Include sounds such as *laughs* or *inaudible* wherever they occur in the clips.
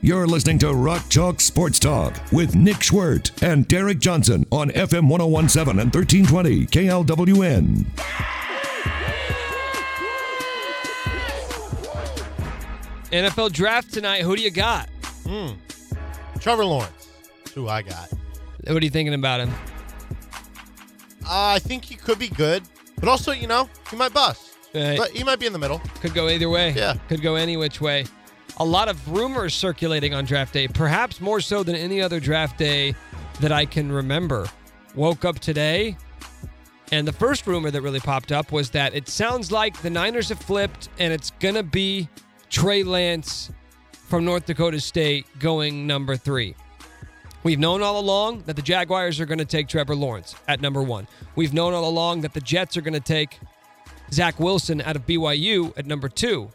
You're listening to Rock Chalk Sports Talk with Nick Schwerdt and Derek Johnson on FM 1017 and 1320 KLWN. NFL draft tonight. Who do you got? Trevor Lawrence. That's who I got. What are you thinking about him? Uh, I think he could be good, but also, you know, he might bust. Right. But he might be in the middle. Could go either way. Yeah. Could go any which way. A lot of rumors circulating on draft day, perhaps more so than any other draft day that I can remember. Woke up today, and the first rumor that really popped up was that it sounds like the Niners have flipped, and it's going to be Trey Lance from North Dakota State going number three. We've known all along that the Jaguars are going to take Trevor Lawrence at number one. We've known all along that the Jets are going to take Zach Wilson out of BYU at number two.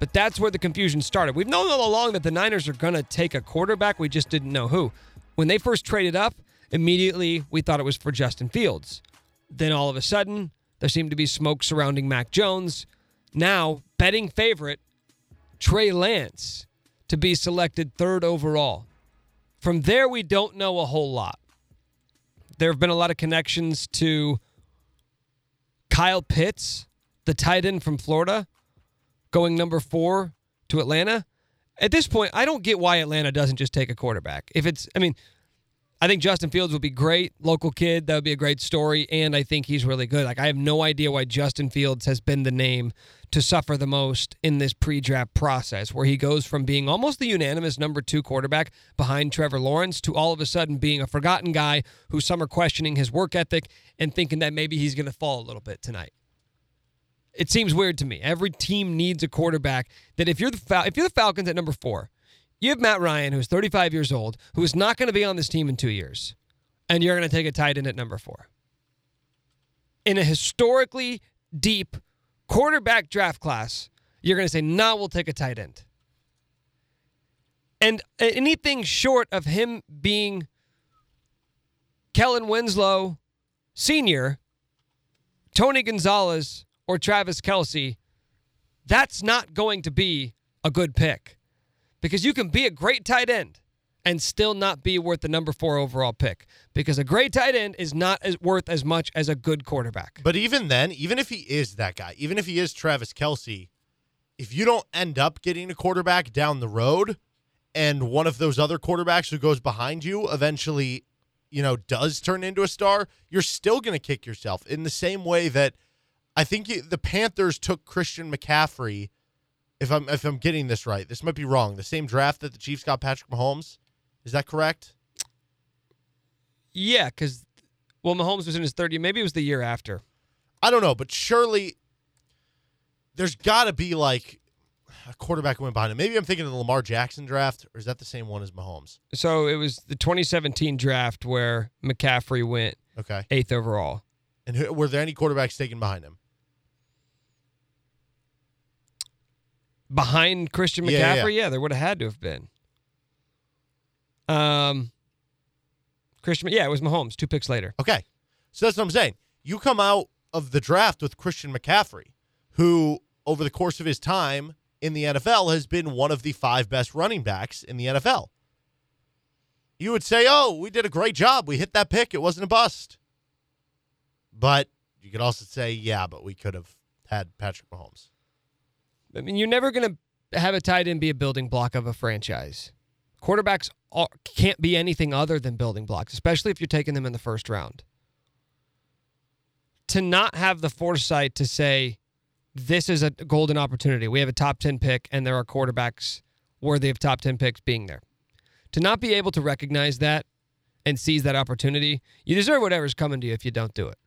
But that's where the confusion started. We've known all along that the Niners are going to take a quarterback. We just didn't know who. When they first traded up, immediately we thought it was for Justin Fields. Then all of a sudden, there seemed to be smoke surrounding Mac Jones. Now, betting favorite, Trey Lance, to be selected third overall. From there, we don't know a whole lot. There have been a lot of connections to Kyle Pitts, the tight end from Florida, going number four to Atlanta. At this point, I don't get why Atlanta doesn't just take a quarterback. If it's, I mean, I think Justin Fields would be great, local kid. That would be a great story, and I think he's really good. Like I have no idea why Justin Fields has been the name to suffer the most in this pre-draft process, where he goes from being almost the unanimous number two quarterback behind Trevor Lawrence to all of a sudden being a forgotten guy who some are questioning his work ethic and thinking that maybe he's going to fall a little bit tonight. It seems weird to me. Every team needs a quarterback that if you're the Fal- if you're the Falcons at number 4, you have Matt Ryan who's 35 years old who is not going to be on this team in 2 years and you're going to take a tight end at number 4. In a historically deep quarterback draft class, you're going to say, "Nah, we'll take a tight end." And anything short of him being Kellen Winslow senior, Tony Gonzalez or Travis Kelce, that's not going to be a good pick because you can be a great tight end and still not be worth the number four overall pick because a great tight end is not as worth as much as a good quarterback. But even then, even if he is that guy, even if he is Travis Kelce, if you don't end up getting a quarterback down the road and one of those other quarterbacks who goes behind you eventually, you know, does turn into a star, you're still going to kick yourself in the same way that I think you, the Panthers took Christian McCaffrey. If I'm if I'm getting this right, this might be wrong. The same draft that the Chiefs got Patrick Mahomes. Is that correct? Yeah, because well, Mahomes was in his 30. Maybe it was the year after. I don't know, but surely there's got to be like a quarterback who went behind him. Maybe I'm thinking of the Lamar Jackson draft, or is that the same one as Mahomes? So it was the 2017 draft where McCaffrey went Okay. eighth overall. And who, were there any quarterbacks taken behind him? Behind Christian McCaffrey, Yeah, yeah, yeah. there would have had to have been. Um, Christian, yeah, it was Mahomes. Two picks later. Okay. So that's what I'm saying. You come out of the draft with Christian McCaffrey, who over the course of his time in the NFL has been one of the five best running backs in the NFL. You would say, "Oh, we did a great job. We hit that pick. It wasn't a bust." But you could also say, "Yeah, but we could have had Patrick Mahomes." I mean, you're never going to have a tight end be a building block of a franchise. Quarterbacks are, can't be anything other than building blocks, especially if you're taking them in the first round. To not have the foresight to say, this is a golden opportunity. We have a top 10 pick, and there are quarterbacks worthy of top 10 picks being there. To not be able to recognize that and seize that opportunity, you deserve whatever's coming to you if you don't do it.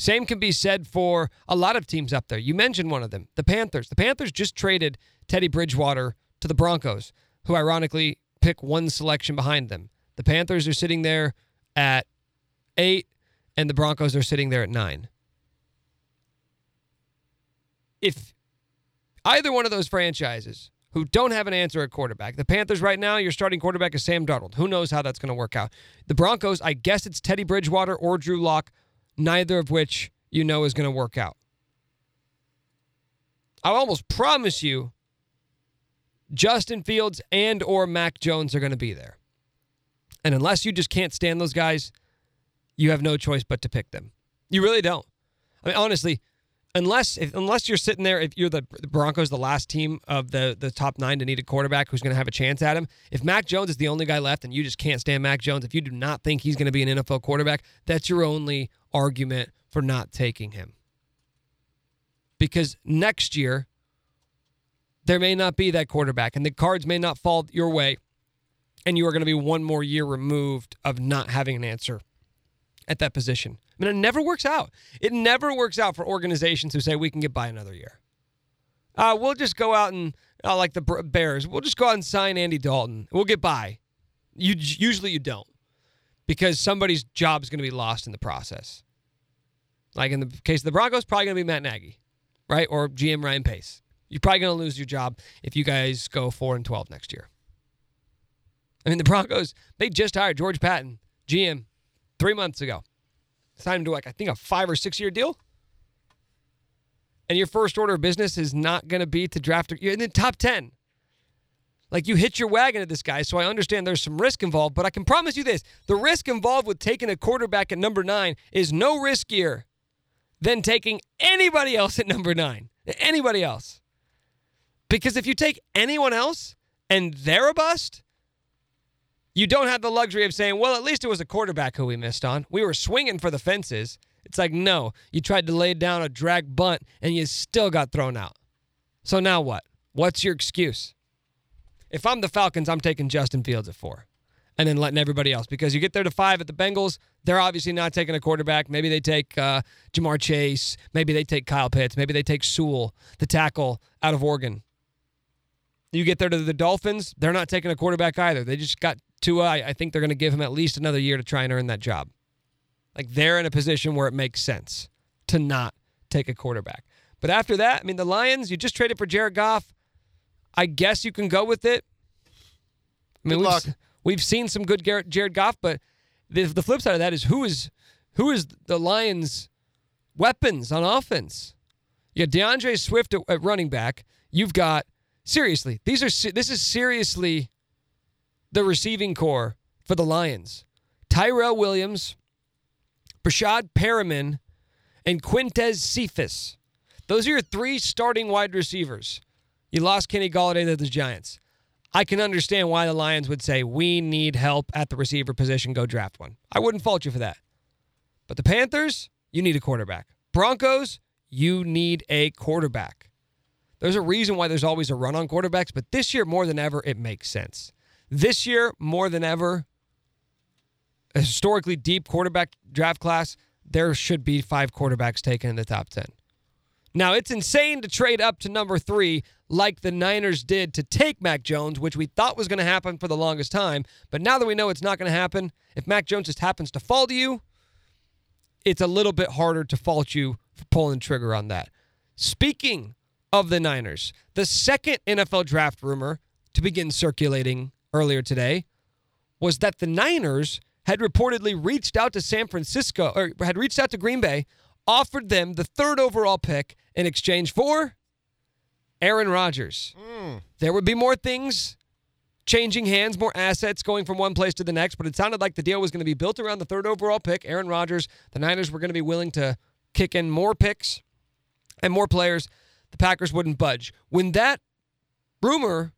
Same can be said for a lot of teams up there. You mentioned one of them, the Panthers. The Panthers just traded Teddy Bridgewater to the Broncos, who ironically pick one selection behind them. The Panthers are sitting there at eight, and the Broncos are sitting there at nine. If either one of those franchises who don't have an answer at quarterback, the Panthers right now, your starting quarterback is Sam Darnold. Who knows how that's going to work out? The Broncos, I guess it's Teddy Bridgewater or Drew Lock, neither of which you know is going to work out. I almost promise you Justin Fields and or Mac Jones are going to be there. And unless you just can't stand those guys, you have no choice but to pick them. You really don't. I mean, honestly, unless if, unless you're sitting there, if you're the, the Broncos, the last team of the the top nine to need a quarterback who's going to have a chance at him. If Mac Jones is the only guy left, and you just can't stand Mac Jones, if you do not think he's going to be an NFL quarterback, that's your only argument for not taking him. Because next year, there may not be that quarterback, and the cards may not fall your way, and you are going to be one more year removed of not having an answer at that position. I mean, it never works out. It never works out for organizations who say we can get by another year. Uh, we'll just go out and uh, like the Bears. We'll just go out and sign Andy Dalton. We'll get by. You usually you don't because somebody's job is going to be lost in the process. Like in the case of the Broncos, probably going to be Matt Nagy, right, or GM Ryan Pace. You're probably going to lose your job if you guys go four and twelve next year. I mean, the Broncos they just hired George Paton, GM, three months ago. Signed him to like I think a five or six year deal. And your first order of business is not going to be to draft. In the top ten. Like you hit your wagon at this guy, so I understand there's some risk involved, but I can promise you this: the risk involved with taking a quarterback at number nine is no riskier than taking anybody else at number nine. Anybody else. Because if you take anyone else and they're a bust, you don't have the luxury of saying, well, at least it was a quarterback who we missed on. We were swinging for the fences. It's like, no, you tried to lay down a drag bunt and you still got thrown out. So now what? What's your excuse? If I'm the Falcons, I'm taking Justin Fields at four and then letting everybody else because you get there to five at the Bengals. They're obviously not taking a quarterback. Maybe they take uh, Ja'Marr Chase. Maybe they take Kyle Pitts. Maybe they take Sewell, the tackle out of Oregon. You get there to the Dolphins, they're not taking a quarterback either. They just got Tua. Uh, I, I think they're going to give him at least another year to try and earn that job. Like they're in a position where it makes sense to not take a quarterback. But after that, I mean, the Lions, you just traded for Jared Goff. I guess you can go with it. I mean, Good luck. we've, we've seen some good Garrett, Jared Goff, but the, the flip side of that is who is who is the Lions' weapons on offense? You got D'Andre Swift at, at running back. You've got seriously these are this is seriously the receiving corps for the Lions. Tyrell Williams, Breshad Perriman, and Quintez Cephus. Those are your three starting wide receivers. You lost Kenny Golladay to the Giants. I can understand why the Lions would say, we need help at the receiver position, go draft one. I wouldn't fault you for that. But the Panthers, you need a quarterback. Broncos, you need a quarterback. There's a reason why there's always a run on quarterbacks, but this year, more than ever, it makes sense. This year, more than ever, a historically deep quarterback draft class, there should be five quarterbacks taken in the top 10. Now, it's insane to trade up to number three like the Niners did to take Mac Jones, which we thought was going to happen for the longest time. But now that we know it's not going to happen, if Mac Jones just happens to fall to you, it's a little bit harder to fault you for pulling the trigger on that. Speaking of the Niners, the second NFL draft rumor to begin circulating earlier today was that the Niners had reportedly reached out to San Francisco or had reached out to Green Bay, offered them the third overall pick in exchange for Aaron Rodgers. Hmm. There would be more things changing hands, more assets going from one place to the next, but it sounded like the deal was going to be built around the third overall pick, Aaron Rodgers. The Niners were going to be willing to kick in more picks and more players. The Packers wouldn't budge. When that rumor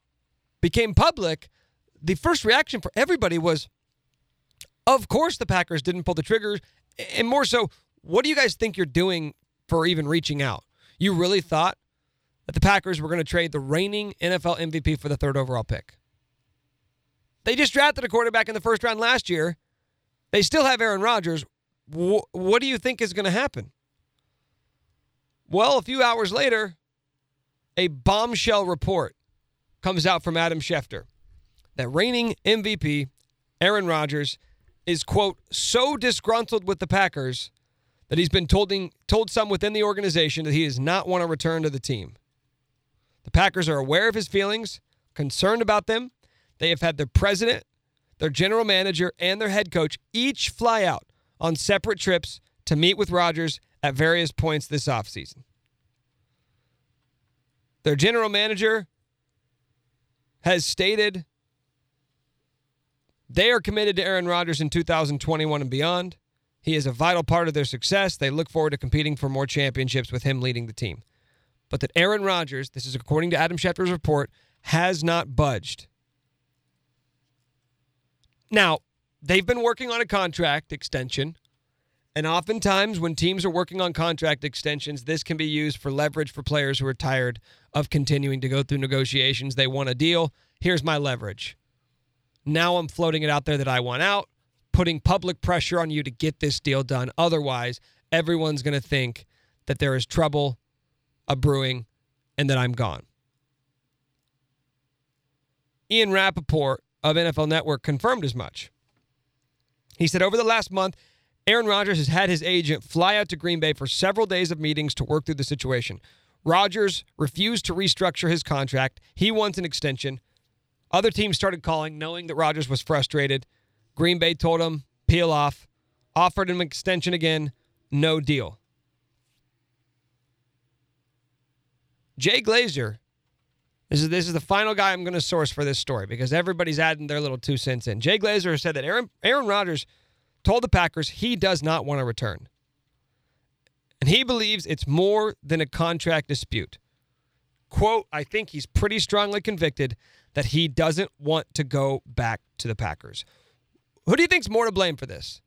became public, the first reaction for everybody was, of course the Packers didn't pull the trigger. And more so, what do you guys think you're doing for even reaching out? You really thought that the Packers were going to trade the reigning NFL MVP for the third overall pick? They just drafted a quarterback in the first round last year. They still have Aaron Rodgers. Wh- what do you think is going to happen? Well, a few hours later, a bombshell report comes out from Adam Schefter. That reigning MVP Aaron Rodgers is quote so disgruntled with the Packers that he's been told told some within the organization that he does not want to return to the team. The Packers are aware of his feelings, concerned about them. They have had their president, their general manager, and their head coach each fly out on separate trips to meet with Rodgers at various points this offseason. Their general manager has stated they are committed to Aaron Rodgers in 2021 and beyond. He is a vital part of their success. They look forward to competing for more championships with him leading the team. But that Aaron Rodgers, this is according to Adam Schefter's report, has not budged. Now, they've been working on a contract extension. And oftentimes, when teams are working on contract extensions, this can be used for leverage for players who are tired of continuing to go through negotiations. They want a deal. Here's my leverage. Now I'm floating it out there that I want out, putting public pressure on you to get this deal done. Otherwise, everyone's going to think that there is trouble a brewing and that I'm gone. Ian Rapoport of NFL Network confirmed as much. He said over the last month, Aaron Rodgers has had his agent fly out to Green Bay for several days of meetings to work through the situation. Rodgers refused to restructure his contract. He wants an extension. Other teams started calling, knowing that Rodgers was frustrated. Green Bay told him, peel off, offered him an extension again, no deal. Jay Glazer, this is, this is the final guy I'm going to source for this story because everybody's adding their little two cents in. Jay Glazer said that Aaron, Aaron Rodgers told the Packers he does not want to return. And he believes it's more than a contract dispute. Quote, I think he's pretty strongly convicted that he doesn't want to go back to the Packers. Who do you think's more to blame for this?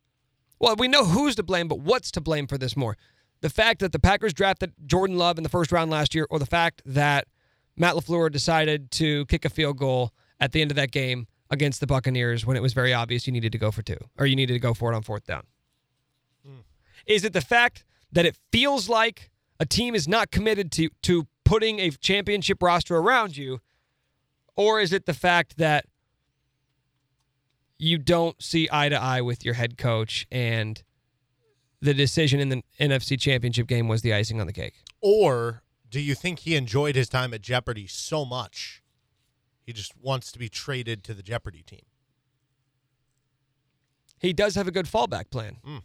Well, we know who's to blame, but what's to blame for this more? The fact that the Packers drafted Jordan Love in the first round last year, or the fact that Matt LaFleur decided to kick a field goal at the end of that game against the Buccaneers when it was very obvious you needed to go for two, or you needed to go for it on fourth down? Mm. Is it the fact that it feels like a team is not committed to, to putting a championship roster around you or is it the fact that you don't see eye to eye with your head coach and the decision in the NFC championship game was the icing on the cake? Or do you think he enjoyed his time at Jeopardy so much he just wants to be traded to the Jeopardy team? He does have a good fallback plan. Mm.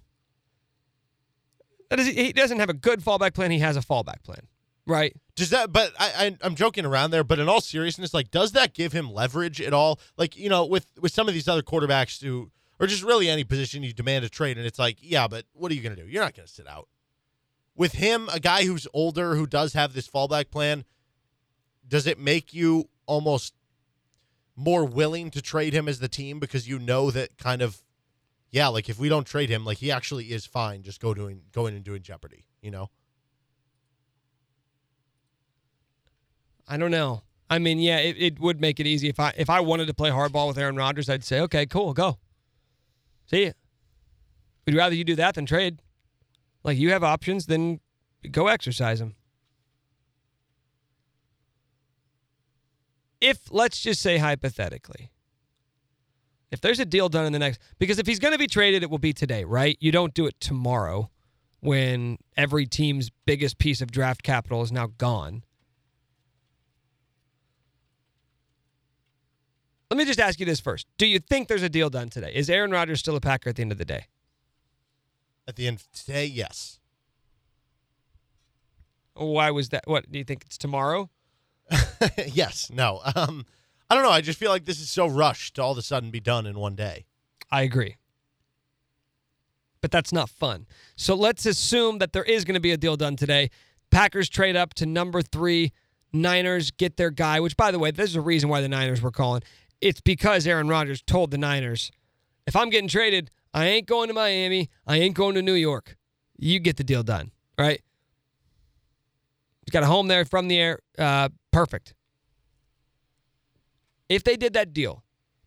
That is, he doesn't have a good fallback plan. He has a fallback plan. Right. Does that? But I, I am joking around there. But in all seriousness, like, does that give him leverage at all? Like, you know, with with some of these other quarterbacks who, or just really any position you demand a trade, and it's like, yeah, but what are you going to do? You're not going to sit out. With him, a guy who's older who does have this fallback plan, does it make you almost more willing to trade him as the team because you know that kind of, yeah, like if we don't trade him, like he actually is fine, just go doing going and doing Jeopardy, you know? I don't know. I mean, yeah, it, it would make it easy if I if I wanted to play hardball with Aaron Rodgers, I'd say, okay, cool, go. See ya. We'd rather you do that than trade. Like you have options, then go exercise them. If let's just say hypothetically, if there's a deal done in the next because if he's going to be traded, it will be today, right? You don't do it tomorrow when every team's biggest piece of draft capital is now gone. Let me just ask you this first. Do you think there's a deal done today? Is Aaron Rodgers still a Packer at the end of the day? At the end of today, yes. Why was that? What do you think it's tomorrow? *laughs* yes. No. Um, I don't know. I just feel like this is so rushed to all of a sudden be done in one day. I agree. But that's not fun. So let's assume that there is going to be a deal done today. Packers trade up to number three. Niners get their guy, which, by the way, there's a reason why the Niners were calling it's because Aaron Rodgers told the Niners, if I'm getting traded, I ain't going to Miami. I ain't going to New York. You get the deal done, right? He's got a home there from the air. Uh, perfect. If they did that deal,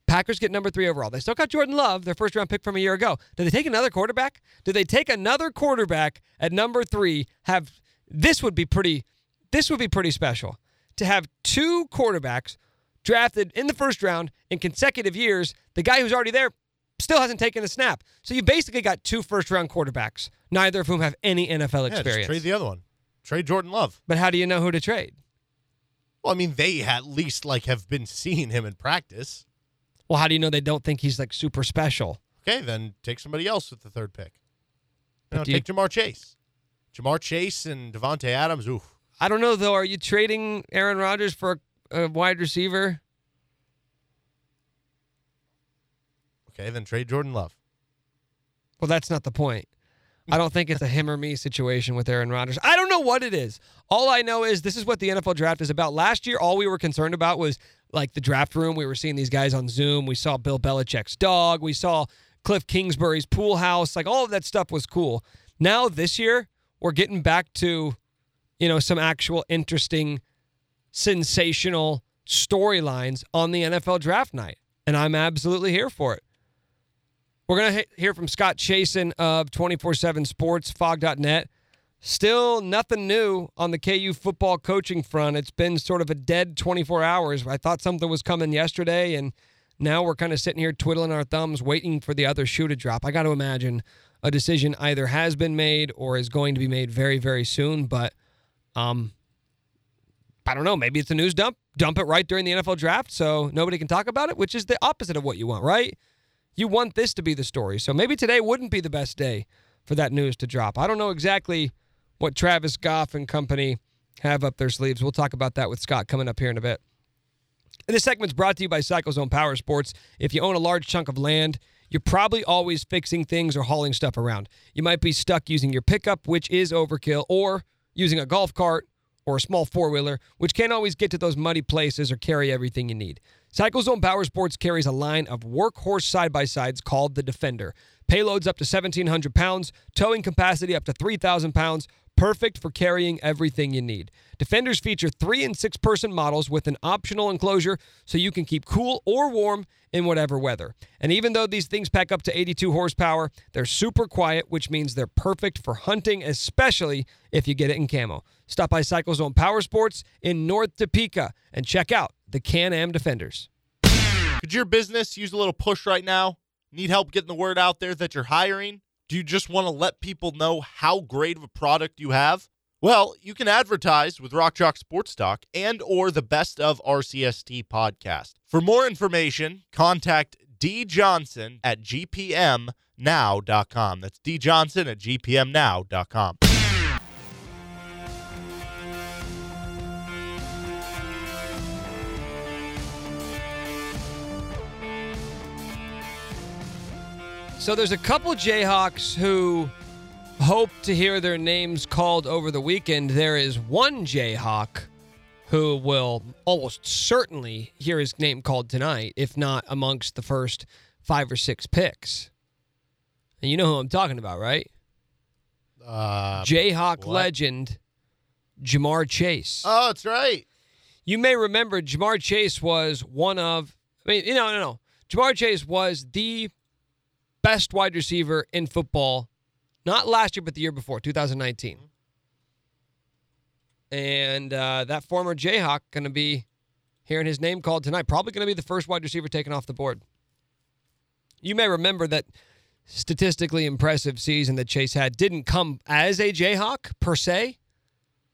Packers get number three overall. They still got Jordan Love, their first round pick from a year ago. Do they take another quarterback? Do they take another quarterback at number three? Have this would be pretty. This would be pretty special to have two quarterbacks drafted in the first round in consecutive years, the guy who's already there still hasn't taken a snap. So you basically got two first round quarterbacks, neither of whom have any NFL Yeah, experience. trade the other one. Trade Jordan Love. but how do you know who to trade? Well, I mean, they at least like have been seeing him in practice. Well, how do you know they don't think he's like super special? Okay, then take somebody else with the third pick. You know, do you- take Ja'Marr Chase. Ja'Marr Chase and Davante Adams. Oof. I don't know though. Are you trading Aaron Rodgers for a, a wide receiver? Okay, then trade Jordan Love. Well, that's not the point. I don't think it's a him or me situation with Aaron Rodgers. I don't know what it is. All I know is this is what the NFL draft is about. Last year, all we were concerned about was like the draft room. We were seeing these guys on Zoom. We saw Bill Belichick's dog. We saw Cliff Kingsbury's pool house. Like all of that stuff was cool. Now this year, we're getting back to, you know, some actual interesting, sensational storylines on the NFL draft night. And I'm absolutely here for it. We're going to hear from Scott Chasen of 24 7 Sports, Phog.net. Still nothing new on the KU football coaching front. It's been sort of a dead 24 hours. I thought something was coming yesterday, and now we're kind of sitting here twiddling our thumbs, waiting for the other shoe to drop. I got to imagine a decision either has been made or is going to be made very, very soon. But um, I don't know. Maybe it's a news dump. Dump it right during the NFL draft so nobody can talk about it, which is the opposite of what you want, right? You want this to be the story. So maybe today wouldn't be the best day for that news to drop. I don't know exactly what Travis Goff and company have up their sleeves. We'll talk about that with Scott coming up here in a bit. And this segment's brought to you by CycleZone Power Sports. If you own a large chunk of land, you're probably always fixing things or hauling stuff around. You might be stuck using your pickup, which is overkill, or using a golf cart or a small four wheeler, which can't always get to those muddy places or carry everything you need. CycleZone Power Sports carries a line of workhorse side by sides called the Defender. Payloads up to 1,700 pounds, towing capacity up to 3,000 pounds, perfect for carrying everything you need. Defenders feature three and six person models with an optional enclosure so you can keep cool or warm in whatever weather. And even though these things pack up to 82 horsepower, they're super quiet, which means they're perfect for hunting, especially if you get it in camo. Stop by CycleZone Power Sports in North Topeka and check out the Can Am Defenders. Could your business use a little push right now? Need help getting the word out there that you're hiring? Do you just want to let people know how great of a product you have? Well, you can advertise with Rock Chalk Sports Talk and or the Best of RCST podcast. For more information, contact D Johnson at gpmnow.com. That's D Johnson at gpmnow.com. So there's a couple Jayhawks who hope to hear their names called over the weekend. There is one Jayhawk who will almost certainly hear his name called tonight, if not amongst the first five or six picks. And you know who I'm talking about, right? Uh, Jayhawk what? legend Ja'Marr Chase. oh, that's right. you may remember Ja'Marr Chase was one of, I mean, you know, no, no. Ja'Marr Chase was the best wide receiver in football, not last year, but the year before, 2019. And uh, that former Jayhawk going to be hearing his name called tonight. Probably going to be the first wide receiver taken off the board. You may remember that statistically impressive season that Chase had didn't come as a Jayhawk per se,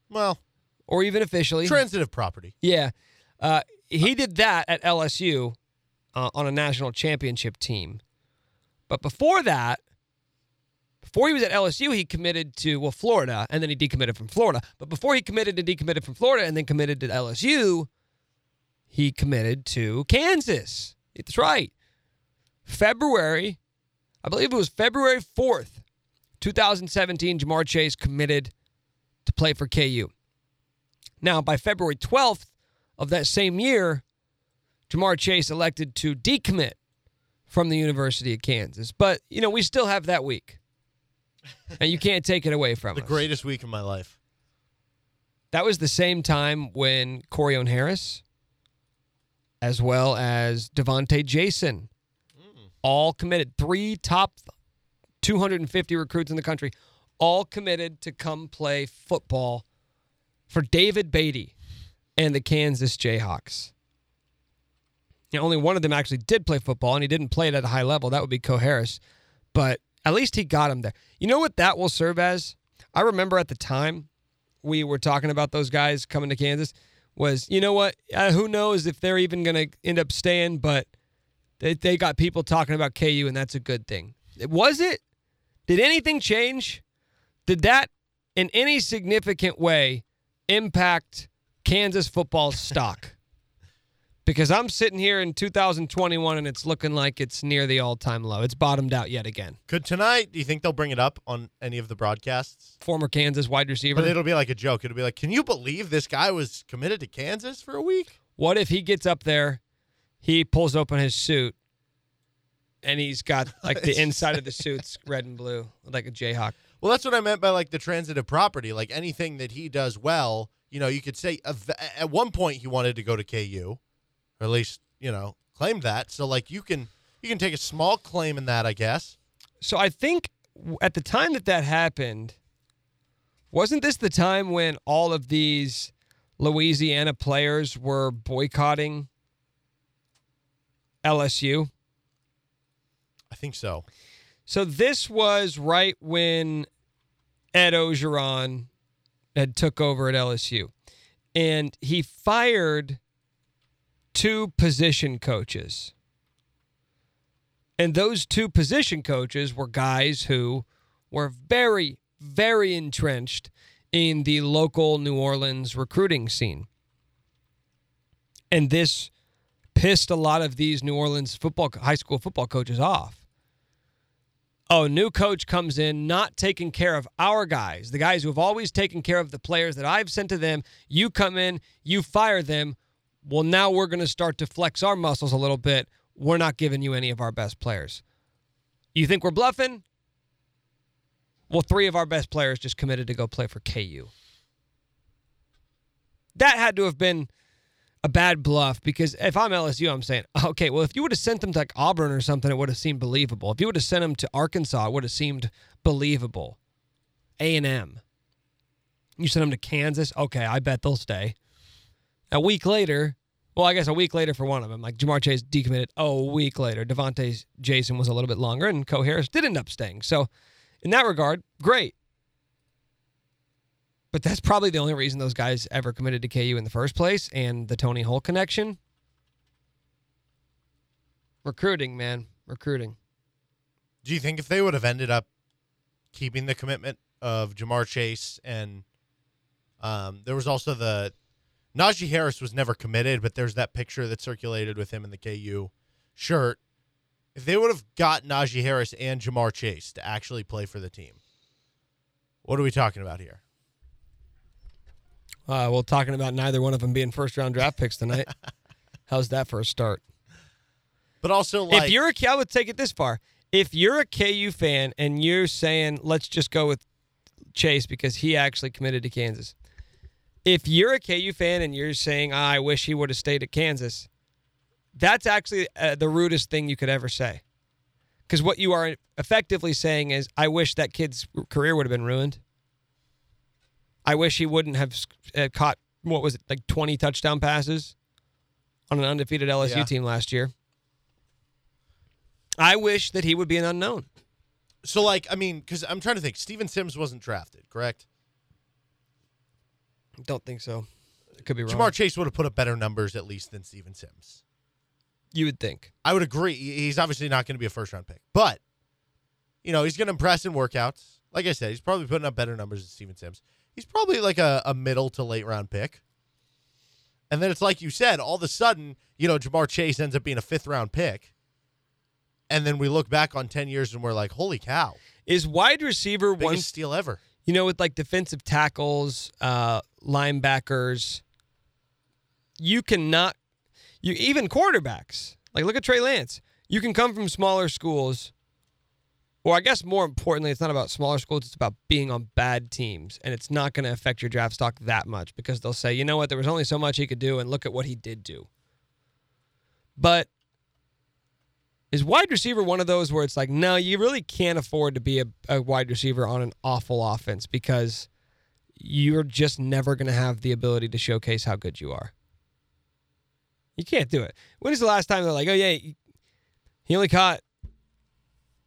Well, or even officially. transitive property. Yeah. Uh, he did that at LSU uh, on a national championship team. But before that, before he was at LSU, he committed to, well, Florida, and then he decommitted from Florida. But before he committed and decommitted from Florida and then committed to LSU, he committed to Kansas. That's right. February, I believe it was February 4th, 2017, Ja'Marr Chase committed to play for KU. Now, by February 12th of that same year, Ja'Marr Chase elected to decommit from the University of Kansas. But, you know, we still have that week. And you can't take it away from The us. The greatest week of my life. That was the same time when Corione Harris, as well as Devonta Jason, mm. all committed. Three top 250 recruits in the country, all committed to come play football for David Beaty and the Kansas Jayhawks. You know, only one of them actually did play football, and he didn't play it at a high level. That would be Co Harris. But at least he got him there. You know what that will serve as? I remember at the time we were talking about those guys coming to Kansas was, you know what? Uh, who knows if they're even going to end up staying, but they, they got people talking about KU, and that's a good thing. Was it? Did anything change? Did that in any significant way impact Kansas football stock? Because I'm sitting here in 2021 and it's looking like it's near the all time low. It's bottomed out yet again. Could tonight, do you think they'll bring it up on any of the broadcasts? Former Kansas wide receiver. But it'll be like a joke. It'll be like, can you believe this guy was committed to Kansas for a week? What if he gets up there, he pulls open his suit, and he's got *laughs* like the inside of the suit's red and blue, like a Jayhawk. Well, that's what I meant by like the transitive property. Like anything that he does well, you know, you could say uh, at one point he wanted to go to KU, or at least you know claimed that. So like you can you can take a small claim in that, I guess. So I think at the time that that happened, wasn't this the time when all of these Louisiana players were boycotting LSU? I think so. So this was right when Ed Orgeron had took over at LSU, and he fired two position coaches. And those two position coaches were guys who were very, very entrenched in the local New Orleans recruiting scene. And this pissed a lot of these New Orleans football high school football coaches off. Oh, new coach comes in not taking care of our guys, the guys who have always taken care of the players that I've sent to them. You come in, you fire them. Well, now we're going to start to flex our muscles a little bit. We're not giving you any of our best players. You think we're bluffing? Well, three of our best players just committed to go play for KU. That had to have been a bad bluff because if I'm LSU, I'm saying, okay, well, if you would have sent them to like Auburn or something, it would have seemed believable. If you would have sent them to Arkansas, it would have seemed believable. A and M. You sent them to Kansas, okay, I bet they'll stay. A week later, well, I guess a week later for one of them, like Ja'Marr Chase decommitted. Oh, a week later, Devonta Jason was a little bit longer, and Co Harris did end up staying. So, in that regard, great. But that's probably the only reason those guys ever committed to KU in the first place, and the Tony Hull connection. Recruiting, man, recruiting. Do you think if they would have ended up keeping the commitment of Ja'Marr Chase and um, there was also the Najee Harris was never committed, but there's that picture that circulated with him in the KU shirt. If they would have got Najee Harris and Ja'Marr Chase to actually play for the team, what are we talking about here? Uh, well, talking about neither one of them being first round draft picks tonight. *laughs* How's that for a start? But also, like, if you're a, I would take it this far. If you're a KU fan and you're saying, let's just go with Chase because he actually committed to Kansas. If you're a KU fan and you're saying, I wish he would have stayed at Kansas, that's actually uh, the rudest thing you could ever say. Because what you are effectively saying is, I wish that kid's career would have been ruined. I wish he wouldn't have uh, caught, what was it, like 20 touchdown passes on an undefeated LSU Yeah. team last year. I wish that he would be an unknown. so like, I mean, because I'm trying to think. Steven Sims wasn't drafted, correct? Don't think so. It could be wrong. Ja'Marr Chase would have put up better numbers at least than Steven Sims. you would think. I would agree. He's obviously not going to be a first round pick, but you know he's going to impress in workouts. Like I said, he's probably putting up better numbers than Steven Sims. He's probably like a, a middle to late round pick. And then it's like you said, all of a sudden, you know, Ja'Marr Chase ends up being a fifth round pick. And then we look back on 10 years and we're like, holy cow, Is wide receiver biggest one, steal ever. you know, with like defensive tackles, uh, linebackers, you cannot, you even quarterbacks. Like look at Trey Lance. You can come from smaller schools, or I guess more importantly, it's not about smaller schools. It's about being on bad teams, and it's not going to affect your draft stock that much because they'll say, you know what, there was only so much he could do, and look at what he did do. But is wide receiver one of those where it's like, no, you really can't afford to be a, a wide receiver on an awful offense because you're just never going to have the ability to showcase how good you are. You can't do it. When is the last time they're like, oh yeah, he only caught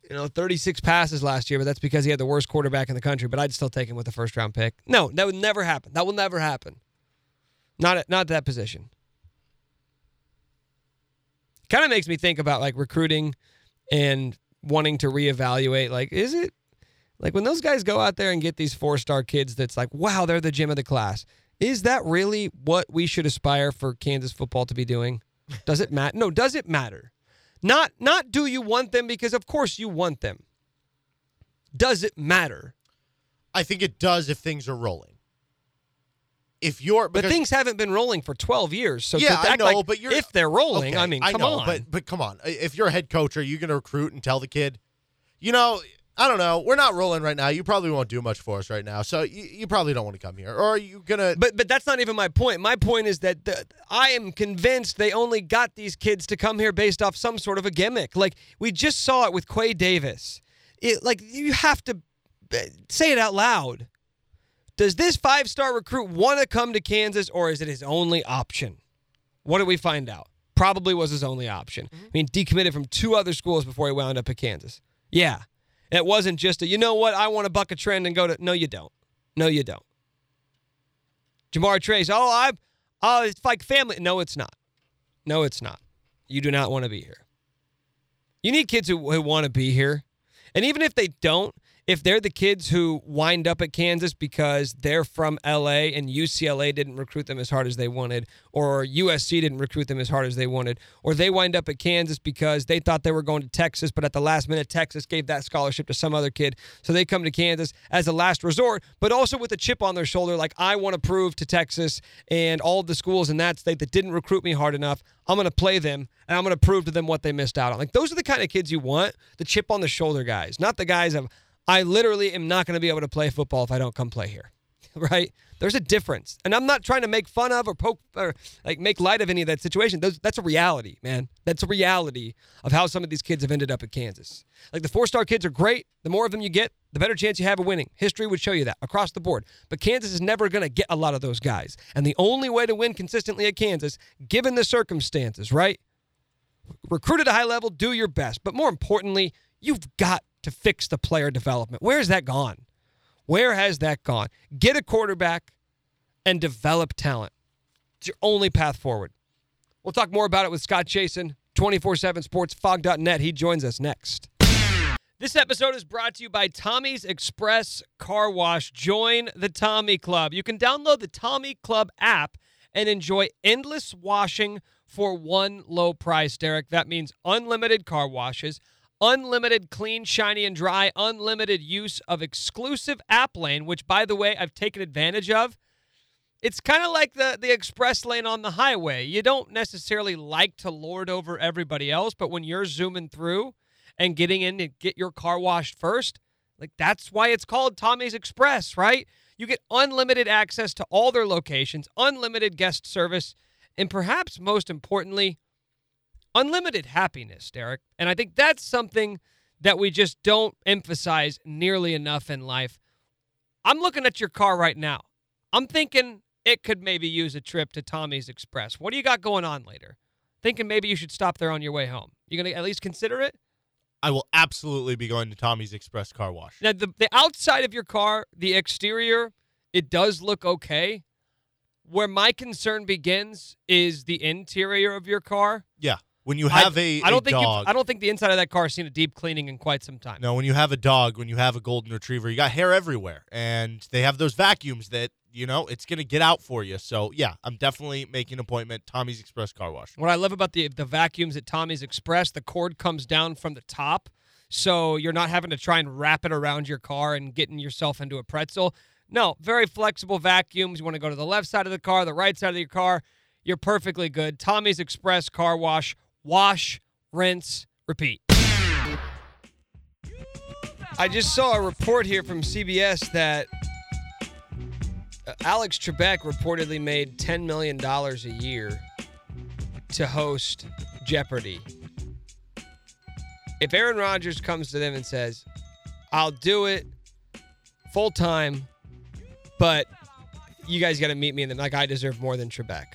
you know 36 passes last year, but that's because he had the worst quarterback in the country. But I'd still take him with the first round pick. No, that would never happen. That will never happen. Not at, not that position. Kind of makes me think about like recruiting and wanting to reevaluate. Like, is it like when those guys go out there and get these four star kids that's like, wow, they're the gym of the class. Is that really what we should aspire for Kansas football to be doing? Does it matter? No, does it matter? Not not do you want them because of course you want them. Does it matter? I think it does if things are rolling. If you're But things haven't been rolling for 12 years. So yeah, I know, like but you're if they're rolling, Okay, I mean, I come know, on. but but come on. If you're a head coach, are you going to recruit and tell the kid, you know, I don't know, we're not rolling right now. You probably won't do much for us right now, so you, you probably don't want to come here. Or are you gonna? But but that's not even my point. My point is that the, I am convinced they only got these kids to come here based off some sort of a gimmick. Like we just saw it with Quay Davis. It like you have to uh, say it out loud. Does this five-star recruit want to come to Kansas or is it his only option? What did we find out? Probably was his only option. I mean, decommitted from two other schools before he wound up at Kansas. Yeah. It wasn't just a, you know what, I want to buck a trend and go to. No, you don't. No, you don't. Jamar Trace, oh, I'm, oh, it's like family. No, it's not. No, it's not. You do not want to be here. You need kids who, who want to be here. And even if they don't, if they're the kids who wind up at Kansas because they're from LA and UCLA didn't recruit them as hard as they wanted, or USC didn't recruit them as hard as they wanted, or they wind up at Kansas because they thought they were going to Texas, but at the last minute, Texas gave that scholarship to some other kid. So they come to Kansas as a last resort, but also with a chip on their shoulder, like, I want to prove to Texas and all the schools in that state that didn't recruit me hard enough, I'm going to play them and I'm going to prove to them what they missed out on. Like, those are the kind of kids you want, the chip on the shoulder guys, not the guys of, I literally am not going to be able to play football if I don't come play here. *laughs* Right? There's a difference. And I'm not trying to make fun of or poke or like make light of any of that situation. Those, that's a reality, man. That's a reality of how some of these kids have ended up at Kansas. Like the four star kids are great. The more of them you get, the better chance you have of winning. History would show you that across the board. But Kansas is never going to get a lot of those guys. And the only way to win consistently at Kansas, given the circumstances, right? recruit at a high level, do your best. But more importantly, you've got to fix the player development. Where has that gone? Where has that gone? Get a quarterback and develop talent. It's your only path forward. We'll talk more about it with Scott Chasen, 24 7 sportsfog.net. He joins us next. This episode is brought to you by Tommy's Express Car Wash. Join the Tommy Club. You can download the Tommy Club app and enjoy endless washing for one low price, Derek. That means unlimited car washes, unlimited clean, shiny, and dry, unlimited use of exclusive app lane, which, by the way, I've taken advantage of. It's kind of like the, the express lane on the highway. You don't necessarily like to lord over everybody else, but when you're zooming through and getting in to get your car washed first, like that's why it's called Tommy's Express, right? You get unlimited access to all their locations, unlimited guest service, and perhaps most importantly, unlimited happiness, Derek. And I think that's something that we just don't emphasize nearly enough in life. I'm looking at your car right now. I'm thinking it could maybe use a trip to Tommy's Express. What do you got going on later? Thinking maybe you should stop there on your way home. You going to at least consider it? I will absolutely be going to Tommy's Express Car Wash. Now, the, the outside of your car, the exterior, it does look okay. Where my concern begins is the interior of your car. Yeah, when you have I, a I don't a think dog. I don't think the inside of that car has seen a deep cleaning in quite some time. No, when you have a dog, when you have a golden retriever, you got hair everywhere, and they have those vacuums that you know it's gonna get out for you. So yeah, I'm definitely making an appointment. Tommy's Express Car Wash. What I love about the the vacuums at Tommy's Express, the cord comes down from the top, so you're not having to try and wrap it around your car and getting yourself into a pretzel. No, very flexible vacuums. You want to go to the left side of the car, the right side of your car, you're perfectly good. Tommy's Express Car Wash. Wash, rinse, repeat. I just saw a report here from CBS that uh, Alex Trebek reportedly made $10 million a year to host Jeopardy. If Aaron Rodgers comes to them and says, I'll do it full time, but you guys got to meet me, and like I deserve more than Trebek.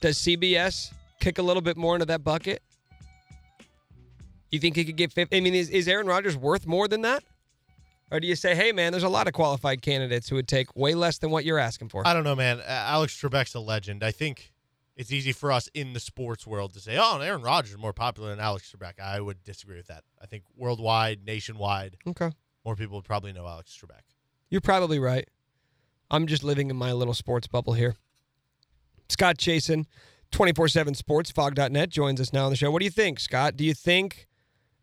Does CBS kick a little bit more into that bucket? You think he could get 50? I mean, is, is Aaron Rodgers worth more than that? Or do you say, hey, man, there's a lot of qualified candidates who would take way less than what you're asking for? I don't know, man. Uh, Alex Trebek's a legend. I think it's easy for us in the sports world to say, oh, Aaron Rodgers is more popular than Alex Trebek. I would disagree with that. I think worldwide, nationwide, Okay. more people would probably know Alex Trebek. You're probably right. I'm just living in my little sports bubble here. Scott Chasen, 24 7 Sports, Phog.net, joins us now on the show. What do you think, Scott? Do you think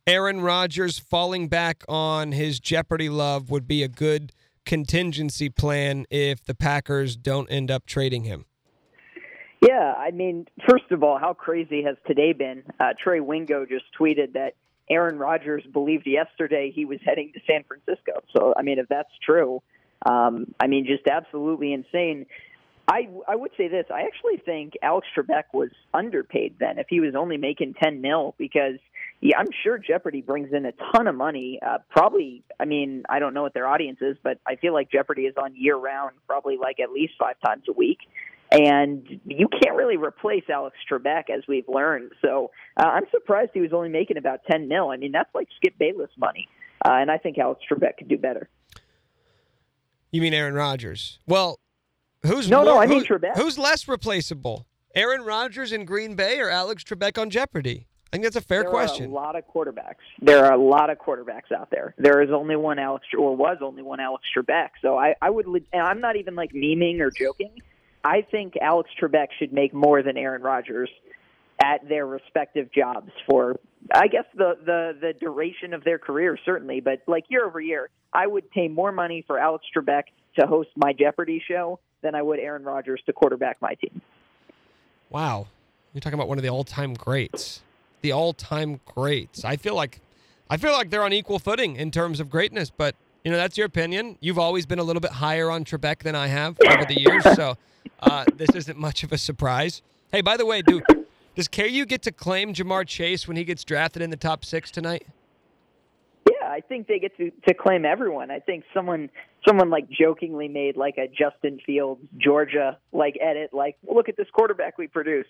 Aaron Rodgers falling back on his Jeopardy love would be a good contingency plan if the Packers don't end up trading him? Yeah, I mean, first of all, how crazy has today been? Uh, Trey Wingo just tweeted that Aaron Rodgers believed yesterday he was heading to San Francisco. So, I mean, if that's true, um, I mean, just absolutely insane. I I would say this. I actually think Alex Trebek was underpaid then if he was only making ten mil because yeah, I'm sure Jeopardy brings in a ton of money. Uh, probably, I mean, I don't know what their audience is, but I feel like Jeopardy is on year round, probably like at least five times a week. And you can't really replace Alex Trebek, as we've learned. So uh, I'm surprised he was only making about 10 mil. I mean, that's like Skip Bayless money. Uh, and I think Alex Trebek could do better. You mean Aaron Rodgers? Well, who's No, no, I mean who- Trebek. Who's less replaceable? Aaron Rodgers in Green Bay or Alex Trebek on Jeopardy? I think that's a fair there question. are a lot of quarterbacks. There are a lot of quarterbacks out there. There is only one Alex, or was only one Alex Trebek. So I, I would, and I'm not even like memeing or joking. I think Alex Trebek should make more than Aaron Rodgers at their respective jobs for, I guess the the the duration of their career certainly, but like year over year, I would pay more money for Alex Trebek to host my Jeopardy show than I would Aaron Rodgers to quarterback my team. Wow. You're talking about one of the all-time greats. The all-time greats. I feel like I feel like they're on equal footing in terms of greatness, but you know, that's your opinion. You've always been a little bit higher on Trebek than I have over the years, so uh, this isn't much of a surprise. Hey, by the way, do does KU get to claim Ja'Marr Chase when he gets drafted in the top six tonight? I think they get to to claim everyone. I think someone someone like jokingly made like a Justin Fields Georgia like edit, like look at this quarterback we produced.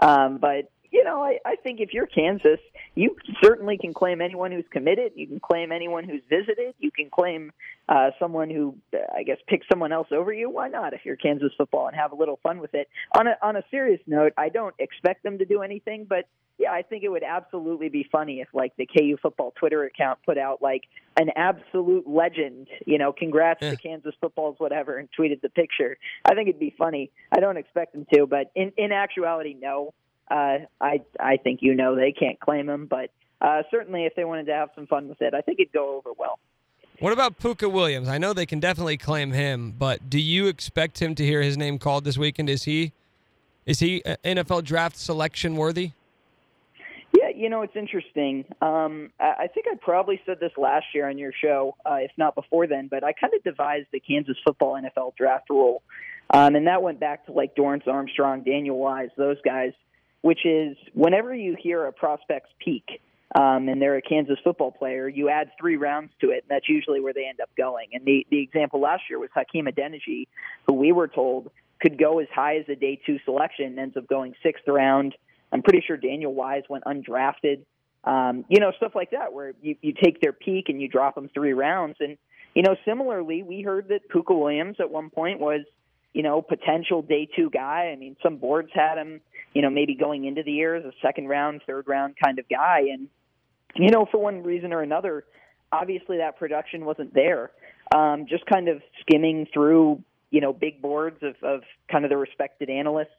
Um, but you know, I, I think if you're Kansas, you certainly can claim anyone who's committed. You can claim anyone who's visited. You can claim uh, someone who, uh, I guess, picks someone else over you. Why not? If you're Kansas football and have a little fun with it. On a on a serious note, I don't expect them to do anything, but yeah, I think it would absolutely be funny if like the KU football Twitter account put out like an absolute legend, you know, congrats Yeah. to Kansas footballs, whatever, and tweeted the picture. I think it'd be funny. I don't expect them to, but in in actuality, no. Uh, I I think you know they can't claim him, but uh, certainly if they wanted to have some fun with it, I think it'd go over well. What about Pooka Williams? I know they can definitely claim him, but do you expect him to hear his name called this weekend? Is he is he uh, NFL draft selection worthy? You know it's interesting. Um, I I think I probably said this last year on your show, uh, if not before then. But I kind of devised the Kansas football NFL draft rule, um, and that went back to like Dorance Armstrong, Daniel Wise, those guys. Which is whenever you hear a prospect's peak, um, and they're a Kansas football player, you add three rounds to it, and that's usually where they end up going. And the the example last year was Hakeem Adeniji, who we were told could go as high as a day two selection, ends up going sixth round. I'm pretty sure Daniel Wise went undrafted. Um, you know, stuff like that, where you, you take their peak and you drop them three rounds. And, you know, similarly, we heard that Pooka Williams at one point was, you know, potential day two guy. I mean, some boards had him, you know, maybe going into the year as a second round, third round kind of guy. And, you know, for one reason or another, obviously that production wasn't there. Um, just kind of skimming through, you know, big boards of, of kind of the respected analysts.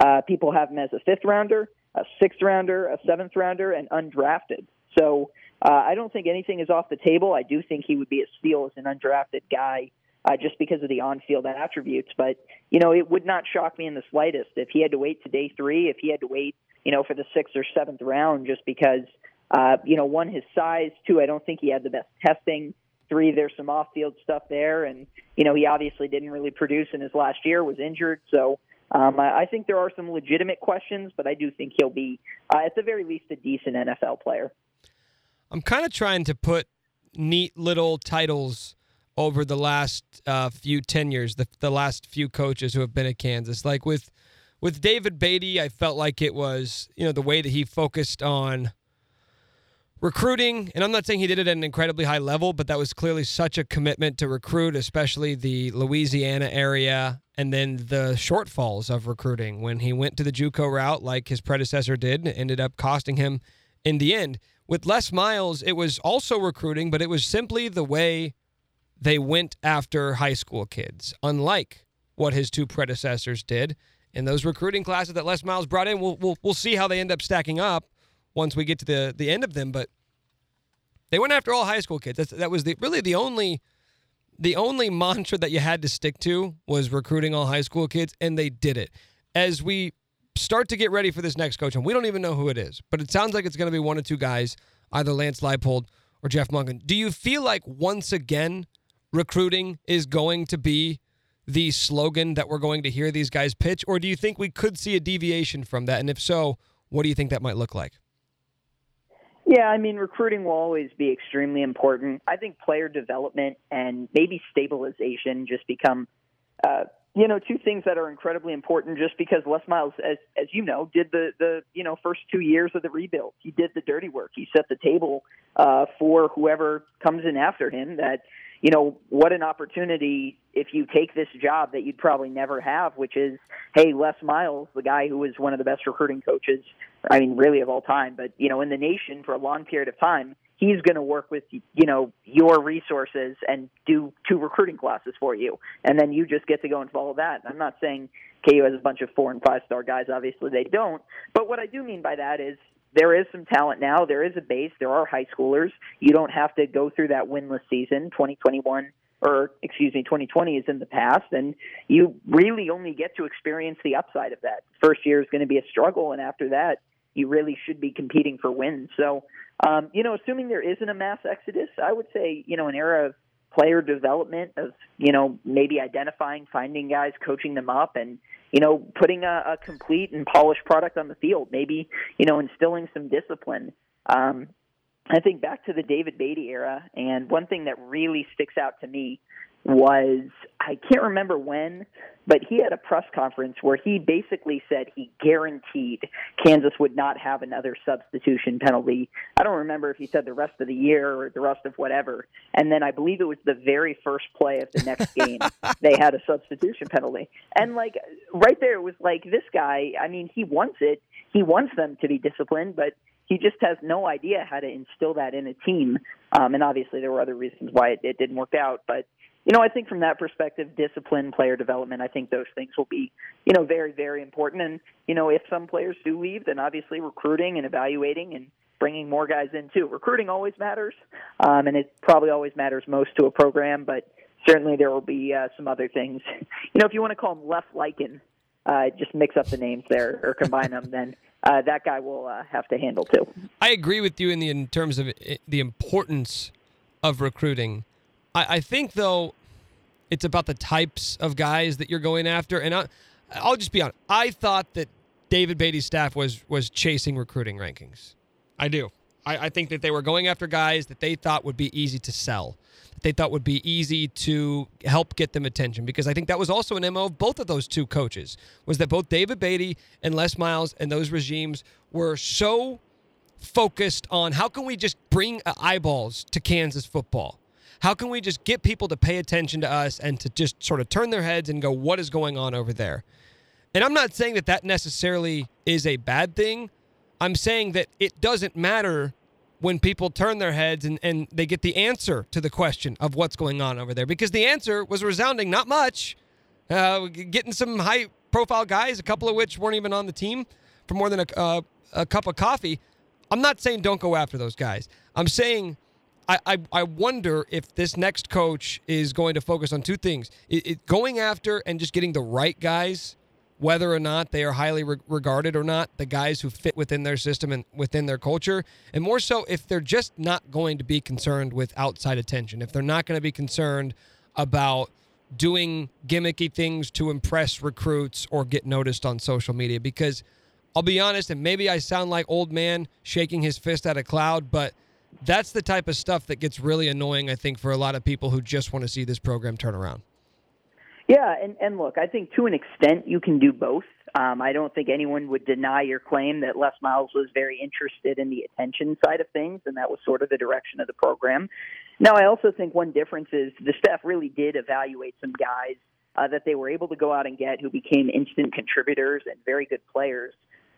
Uh, people have him as a fifth rounder, a sixth rounder, a seventh rounder, and undrafted. So uh, I don't think anything is off the table. I do think he would be a steal as an undrafted guy. Uh, just because of the on-field attributes, but you know it would not shock me in the slightest if he had to wait to day three, if he had to wait, you know, for the sixth or seventh round, just because uh, you know, one, his size. Two, I don't think he had the best testing. Three, there's some off-field stuff there, and you know, he obviously didn't really produce in his last year. Was injured, so um, I, I think there are some legitimate questions, but I do think he'll be, uh, at the very least, a decent NFL player. I'm kind of trying to put neat little titles over the last uh, few tenures, the the last few coaches who have been at Kansas, like with with David Beaty, I felt like it was, you know, the way that he focused on recruiting. And I'm not saying he did it at an incredibly high level, but that was clearly such a commitment to recruit, especially the Louisiana area and then the shortfalls of recruiting when he went to the JUCO route like his predecessor did, ended up costing him in the end. With Les Miles, it was also recruiting, but it was simply the way they went after high school kids, unlike what his two predecessors did. And those recruiting classes that Les Miles brought in, we'll, we'll, we'll see how they end up stacking up once we get to the, the end of them. But they went after all high school kids. That's, that was the, really the only the only mantra that you had to stick to was recruiting all high school kids, and they did it. As we start to get ready for this next coach, and we don't even know who it is, but it sounds like it's going to be one or two guys, either Lance Leipold or Jeff Monken. Do you feel like once again recruiting is going to be the slogan that we're going to hear these guys pitch, or do you think we could see a deviation from that? And if so, what do you think that might look like? Yeah, I mean, recruiting will always be extremely important. I think player development and maybe stabilization just become, uh, you know, two things that are incredibly important. Just because Les Miles, as as you know, did the the you know first two years of the rebuild, he did the dirty work. He set the table uh, for whoever comes in after him. That you know, what an opportunity if you take this job that you'd probably never have, which is, hey, Les Miles, the guy who was one of the best recruiting coaches, I mean, really of all time, but, you know, in the nation for a long period of time, he's going to work with, you know, your resources and do two recruiting classes for you. And then you just get to go and follow that. I'm not saying KU has a bunch of four and five star guys. Obviously, they don't. But what I do mean by that is there is some talent now. There is a base. There are high schoolers. You don't have to go through that winless season. 2021 or excuse me, 2020 is in the past, and you really only get to experience the upside of that. First year is going to be a struggle, and after that, you really should be competing for wins. So, um, you know, assuming there isn't a mass exodus, I would say, you know, an era of player development, of you know, maybe identifying, finding guys, coaching them up, and you know, putting a, a complete and polished product on the field. Maybe you know, instilling some discipline. Um, I think back to the David Beaty era, and one thing that really sticks out to me was I can't remember when, but he had a press conference where he basically said he guaranteed Kansas would not have another substitution penalty. I don't remember if he said the rest of the year or the rest of whatever. And then I believe it was the very first play of the next game *laughs* they had a substitution penalty. And like right there it was like this guy, I mean, he wants it. He wants them to be disciplined, but he just has no idea how to instill that in a team. Um, and obviously, there were other reasons why it, it didn't work out. But you know, I think from that perspective, discipline, player development, I think those things will be, you know, very, very important. And you know, if some players do leave, then obviously recruiting and evaluating and bringing more guys in too. Recruiting always matters, um, and it probably always matters most to a program. But certainly, there will be uh, some other things. *laughs* You know, if you want to call them left Lycan, uh, just mix up the names there or combine them, then uh, that guy will uh, have to handle too. I agree with you in the in terms of it, the importance of recruiting. I, I, think though, it's about the types of guys that you're going after, and I, I'll just be honest. I thought that David Beaty's staff was was chasing recruiting rankings. I do. I, I think that they were going after guys that they thought would be easy to sell that they thought would be easy to help get them attention because I think that was also an MO of both of those two coaches was that both David Beaty and Les Miles and those regimes were so focused on how can we just bring uh, eyeballs to Kansas football? How can we just get people to pay attention to us and to just sort of turn their heads and go, what is going on over there? And I'm not saying that that necessarily is a bad thing. I'm saying that it doesn't matter when people turn their heads and, and they get the answer to the question of what's going on over there because the answer was resounding not much uh, getting some high profile guys a couple of which weren't even on the team for more than a, uh, a cup of coffee i'm not saying don't go after those guys i'm saying I, I, I wonder if this next coach is going to focus on two things it, it going after and just getting the right guys whether or not they are highly re- regarded or not, the guys who fit within their system and within their culture, and more so if they're just not going to be concerned with outside attention, if they're not going to be concerned about doing gimmicky things to impress recruits or get noticed on social media. Because I'll be honest, and maybe I sound like old man shaking his fist at a cloud, but that's the type of stuff that gets really annoying, I think, for a lot of people who just want to see this program turn around. Yeah, and and look, I think to an extent you can do both. Um, I don't think anyone would deny your claim that Les Miles was very interested in the attention side of things, and that was sort of the direction of the program. Now, I also think one difference is the staff really did evaluate some guys uh, that they were able to go out and get who became instant contributors and very good players.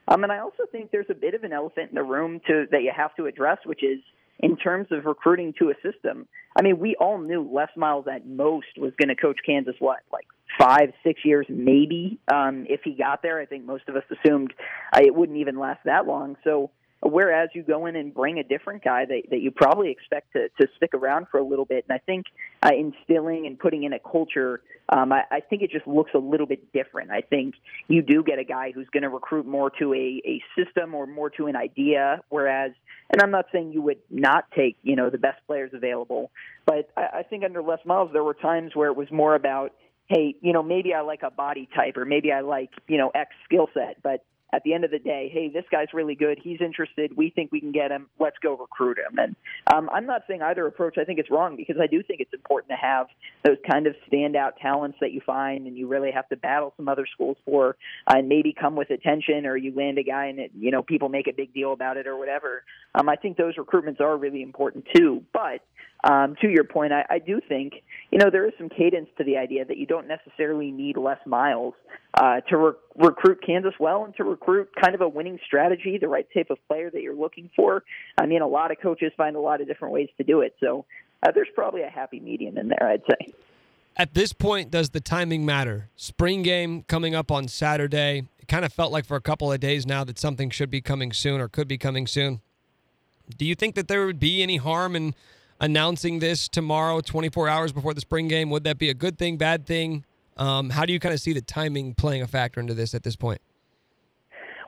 Um, and I also think there's a bit of an elephant in the room to that you have to address, which is in terms of recruiting to a system. I mean, we all knew Les Miles at most was going to coach Kansas what, like five, six years, maybe. Um, if he got there, I think most of us assumed uh, it wouldn't even last that long. So Whereas you go in and bring a different guy that, that you probably expect to, to stick around for a little bit. And I think uh, instilling and putting in a culture, um, I, I think it just looks a little bit different. I think you do get a guy who's going to recruit more to a, a system or more to an idea. Whereas, and I'm not saying you would not take, you know, the best players available, but I, I think under Les Miles, there were times where it was more about, hey, you know, maybe I like a body type or maybe I like, you know, X skill set, but at the end of the day, hey, this guy's really good. He's interested. We think we can get him. Let's go recruit him. And um, I'm not saying either approach. I think it's wrong because I do think it's important to have those kind of standout talents that you find and you really have to battle some other schools for, uh, and maybe come with attention, or you land a guy and it, you know people make a big deal about it or whatever. Um, I think those recruitments are really important too. But um, to your point, I, I do think you know there is some cadence to the idea that you don't necessarily need Les Miles uh, to re- recruit Kansas well and to recruit kind of a winning strategy, the right type of player that you're looking for. I mean, a lot of coaches find a lot of different ways to do it, so uh, there's probably a happy medium in there, I'd say. At this point, does the timing matter? Spring game coming up on Saturday. It kind of felt like for a couple of days now that something should be coming soon or could be coming soon. Do you think that there would be any harm in announcing this tomorrow, 24 hours before the spring game? Would that be a good thing, bad thing? Um, how do you kind of see the timing playing a factor into this at this point?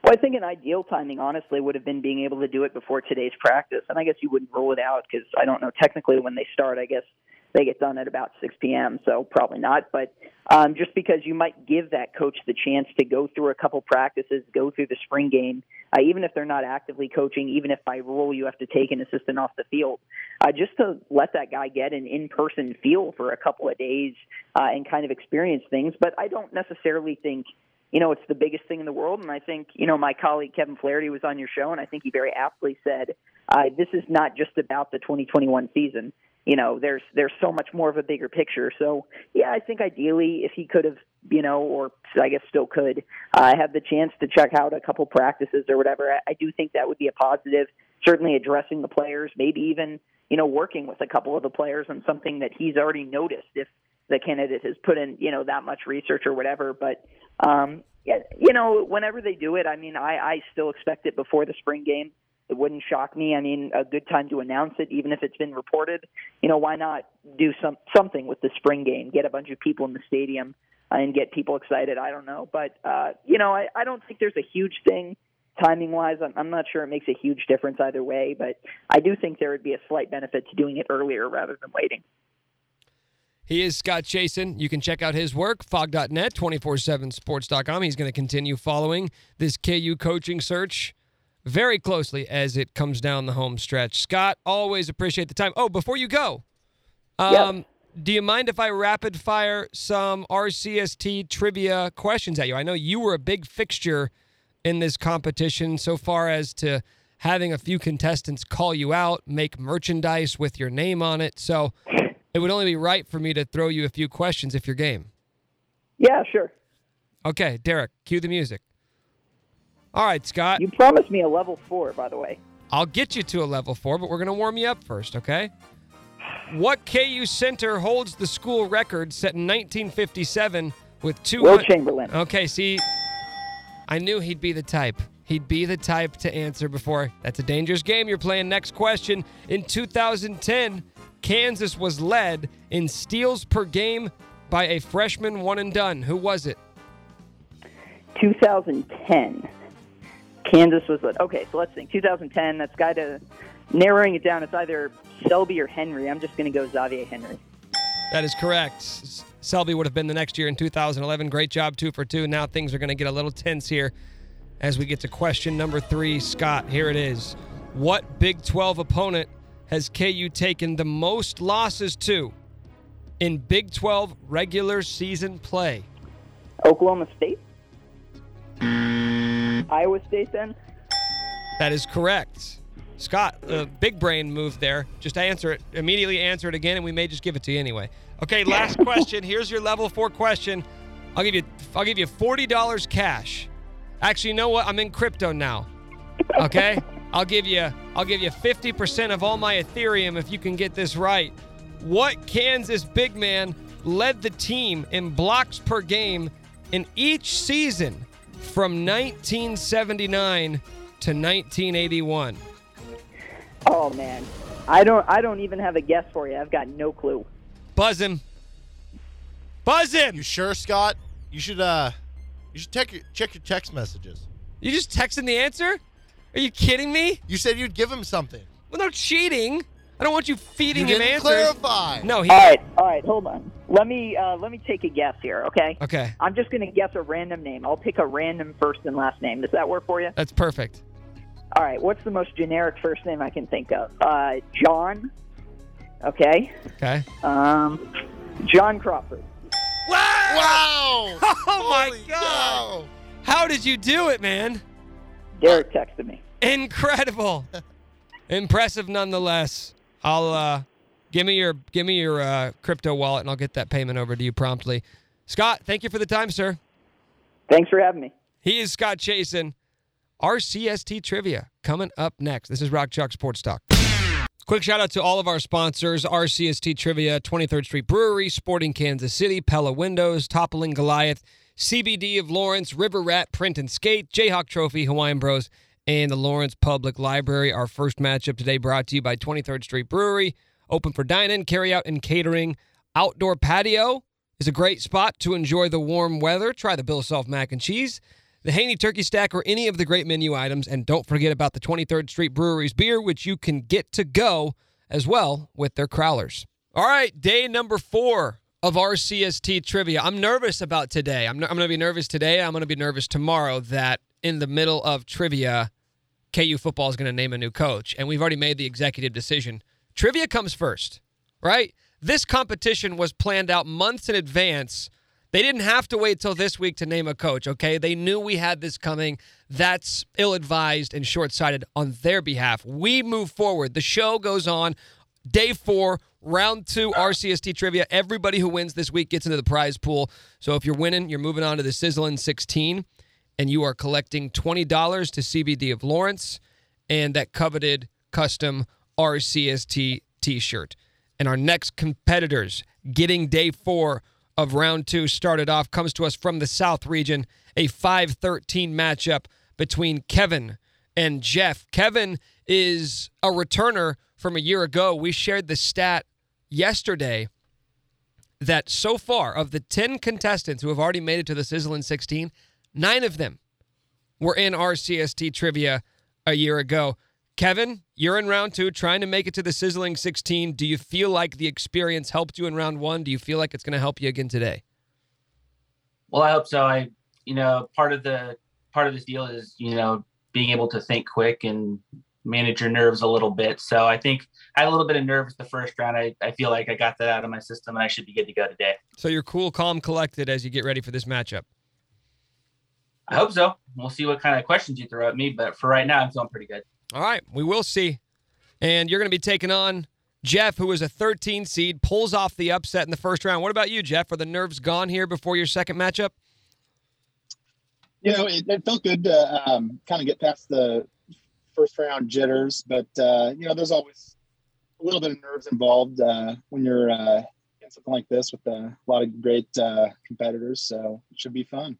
Well, I think an ideal timing, honestly, would have been being able to do it before today's practice. And I guess you wouldn't rule it out because I don't know technically when they start. I guess they get done at about 6 p.m., so probably not. But um, just because you might give that coach the chance to go through a couple practices, go through the spring game, uh, even if they're not actively coaching, even if by rule you have to take an assistant off the field, uh, just to let that guy get an in-person feel for a couple of days uh, and kind of experience things. But I don't necessarily think you know, it's the biggest thing in the world. And I think, you know, my colleague Kevin Flaherty was on your show, and I think he very aptly said, uh, this is not just about the 2021 season you know there's there's so much more of a bigger picture. So yeah i think ideally if he could have you know or i guess still could uh, have the chance to check out a couple practices or whatever I, I do think that would be a positive. Certainly addressing the players maybe even you know working with a couple of the players on something that he's already noticed if the candidate has put in you know that much research or whatever. But um yeah, you know whenever they do it i mean i i still expect it before the spring game it wouldn't shock me. I mean, a good time to announce it, even if it's been reported. You know, why not do some something with the spring game? Get a bunch of people in the stadium uh, and get people excited. I don't know, but uh, you know, I, I don't think there's a huge thing timing wise. I'm, I'm not sure it makes a huge difference either way, but I do think there would be a slight benefit to doing it earlier rather than waiting. He is Scott Chasen. You can check out his work, phog.net, 247sports.com. He's going to continue following this KU coaching search very closely as it comes down the home stretch. Scott, always appreciate the time. Oh, before you go, um, yep. do you mind if I rapid fire some RCST trivia questions at you? I know you were a big fixture in this competition so far as to having a few contestants call you out, make merchandise with your name on it. So it would only be right for me to throw you a few questions if you're game. Yeah, sure. Okay, Derek, cue the music. All right, Scott. You promised me a level four, by the way. I'll get you to a level four, but we're going to warm you up first, okay? What KU center holds the school record set in 1957 with two? Wilt Chamberlain. Okay, see, I knew he'd be the type. He'd be the type to answer before. That's a dangerous game you're playing. Next question. In 2010, Kansas was led in steals per game by a freshman one and done. Who was it? 2010. Kansas was what? okay. So let's think. 2010. That's got to narrowing it down. It's either Selby or Henry. I'm just going to go Xavier Henry. That is correct. Selby would have been the next year in 2011. Great job, two for two. Now things are going to get a little tense here as we get to question number three. Scott, here it is. What Big 12 opponent has KU taken the most losses to in Big 12 regular season play? Oklahoma State. Iowa State then? That is correct. Scott, uh, big brain move there. Just answer it. Immediately answer it again, and we may just give it to you anyway. Okay, last *laughs* question. Here's your level four question. I'll give you I'll give you forty dollars cash. Actually, you know what? I'm in crypto now. Okay? *laughs* I'll give you I'll give you 50% of all my Ethereum if you can get this right. What Kansas big man led the team in blocks per game in each season from 1979 to 1981? Oh man, I don't. I don't even have a guess for you. I've got no clue. Buzz him. Buzz him. You sure, Scott? You should uh, you should check your check your text messages. You just texting the answer? Are you kidding me? You said you'd give him something. Well, no cheating. I don't want you feeding you him didn't answers. clarify. No, he. All right, all right. Hold on. Let me uh, let me take a guess here. Okay. Okay, I'm just going to guess a random name. I'll pick a random first and last name. Does that work for you? that's perfect. All right. What's the most generic first name I can think of? Uh, John. Okay. Okay. Um, John Crawford. Wow! Wow! *laughs* Oh my Holy God! cow. How did you do it, man? Derek texted me. Incredible. *laughs* Impressive nonetheless. I'll uh give me your give me your uh, crypto wallet and I'll get that payment over to you promptly. Scott, thank you for the time, sir. Thanks for having me. He is Scott Chasen. RCST trivia coming up next. This is Rock Chalk Sports Talk. Quick shout out to all of our sponsors RCST Trivia, 23rd Street Brewery, Sporting Kansas City, Pella Windows, Toppling Goliath, CBD of Lawrence, River Rat Print and Skate, Jayhawk Trophy, Hawaiian Bros, and the Lawrence Public Library. Our first matchup today brought to you by 23rd Street Brewery, open for dine in, carry out, and catering. Outdoor patio is a great spot to enjoy the warm weather. Try the Bill Self mac and cheese the Haney Turkey Stack, or any of the great menu items. And don't forget about the 23rd Street Brewery's beer, which you can get to go as well with their crowlers. All right, day number four of RCST trivia. I'm nervous about today. I'm, I'm going to be nervous today. I'm going to be nervous tomorrow that in the middle of trivia, KU football is going to name a new coach. And we've already made the executive decision. Trivia comes first, right? This competition was planned out months in advance. They didn't have to wait till this week to name a coach, okay? They knew we had this coming. That's ill advised and short sighted on their behalf. We move forward. The show goes on. Day four, round two, RCST trivia. Everybody who wins this week gets into the prize pool. So if you're winning, you're moving on to the Sizzling 16, and you are collecting $20 to CBD of Lawrence and that coveted custom RCST t shirt. And our next competitors getting day four of round two started off comes to us from the South region, a 5 13 matchup between Kevin and Jeff. Kevin is a returner from a year ago. We shared the stat yesterday that so far, of the 10 contestants who have already made it to the Sizzling 16, nine of them were in RCST trivia a year ago. Kevin, you're in round two, trying to make it to the Sizzling 16. Do you feel like the experience helped you in round one? Do you feel like it's going to help you again today? Well, I hope so. I, you know, part of the part of this deal is, you know, being able to think quick and manage your nerves a little bit. So I think I had a little bit of nerves the first round. I, I feel like I got that out of my system and I should be good to go today. So you're cool, calm, collected as you get ready for this matchup. I hope so. We'll see what kind of questions you throw at me, but for right now, I'm feeling pretty good. All right, we will see. And you're going to be taking on Jeff, who is a 13 seed, pulls off the upset in the first round. What about you, Jeff? Are the nerves gone here before your second matchup? You know, it, it felt good to um, kind of get past the first round jitters, but uh, you know, there's always a little bit of nerves involved uh, when you're uh, in something like this with a lot of great uh, competitors. So it should be fun.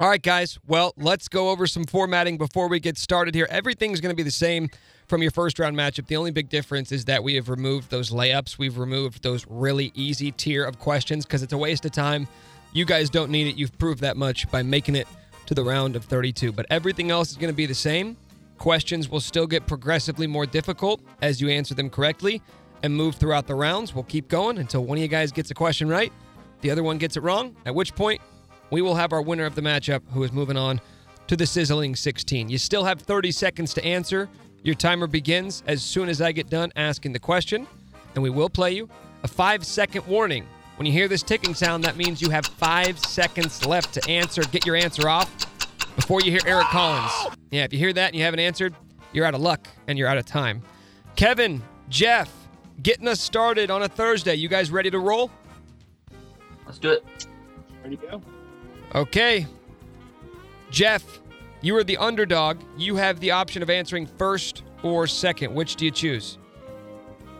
All right, guys. Well, let's go over some formatting before we get started here. Everything's going to be the same from your first round matchup. The only big difference is that we have removed those layups. We've removed those really easy tier of questions because it's a waste of time. You guys don't need it. You've proved that much by making it to the round of 32. But everything else is going to be the same. Questions will still get progressively more difficult as you answer them correctly and move throughout the rounds. We'll keep going until one of you guys gets a question right, the other one gets it wrong, at which point we will have our winner of the matchup who is moving on to the sizzling 16. You still have 30 seconds to answer. Your timer begins as soon as I get done asking the question, and we will play you a five second warning. When you hear this ticking sound, that means you have five seconds left to answer. Get your answer off. Before you hear Eric Collins. Yeah, if you hear that and you haven't answered, you're out of luck and you're out of time. Kevin, Jeff, getting us started on a Thursday. You guys ready to roll? Let's do it. Ready to go? Okay. Jeff, you are the underdog. You have the option of answering first or second. Which do you choose?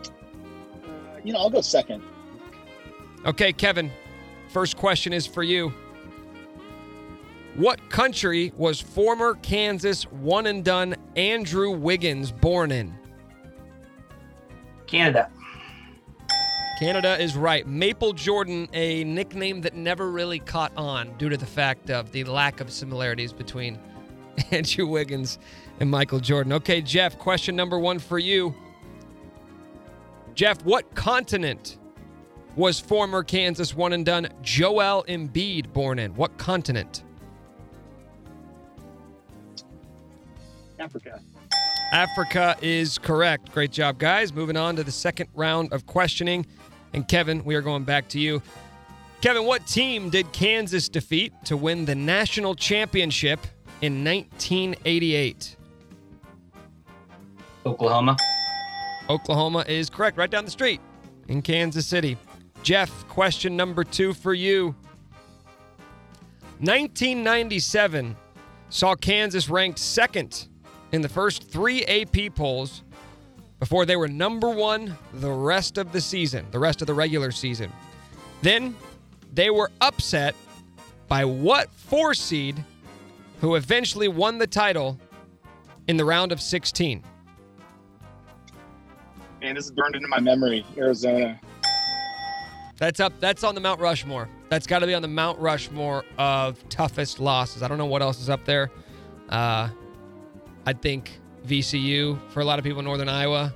Uh, you know, I'll go second. Okay, Kevin. First question is for you. What country was former Kansas one and done Andrew Wiggins born in? Canada. Canada is right. Maple Jordan, a nickname that never really caught on due to the fact of the lack of similarities between *laughs* Andrew Wiggins and Michael Jordan. Okay, Jeff, question number one for you. Jeff, what continent was former Kansas one and done Joel Embiid born in? What continent? Africa. Africa is correct. Great job, guys. Moving on to the second round of questioning. And Kevin, we are going back to you. Kevin, what team did Kansas defeat to win the national championship in 1988? Oklahoma. Oklahoma is correct, right down the street in Kansas City. Jeff, question number two for you. 1997 saw Kansas ranked second in the first three AP polls before they were number one the rest of the season, the rest of the regular season. Then they were upset by what four seed who eventually won the title in the round of 16? Man, this is burned into my memory. Arizona. That's up. That's on the Mount Rushmore. That's got to be on the Mount Rushmore of toughest losses. I don't know what else is up there. Uh, I think VCU for a lot of people in Northern Iowa.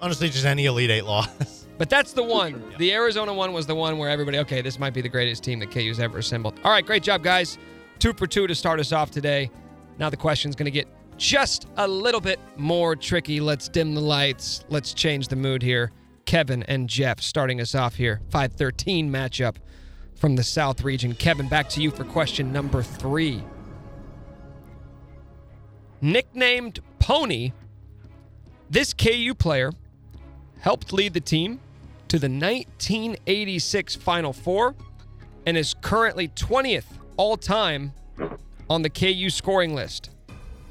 Honestly, just any Elite Eight loss. *laughs* But that's the one. The Arizona one was the one where everybody, okay, this might be the greatest team that KU's ever assembled. All right, great job, guys. Two for two to start us off today. Now the question's going to get just a little bit more tricky. Let's dim the lights. Let's change the mood here. Kevin and Jeff starting us off here. 513 matchup from the South region. Kevin, back to you for question number three. Nicknamed Pony, this KU player helped lead the team to the 1986 Final Four and is currently 20th all time on the KU scoring list.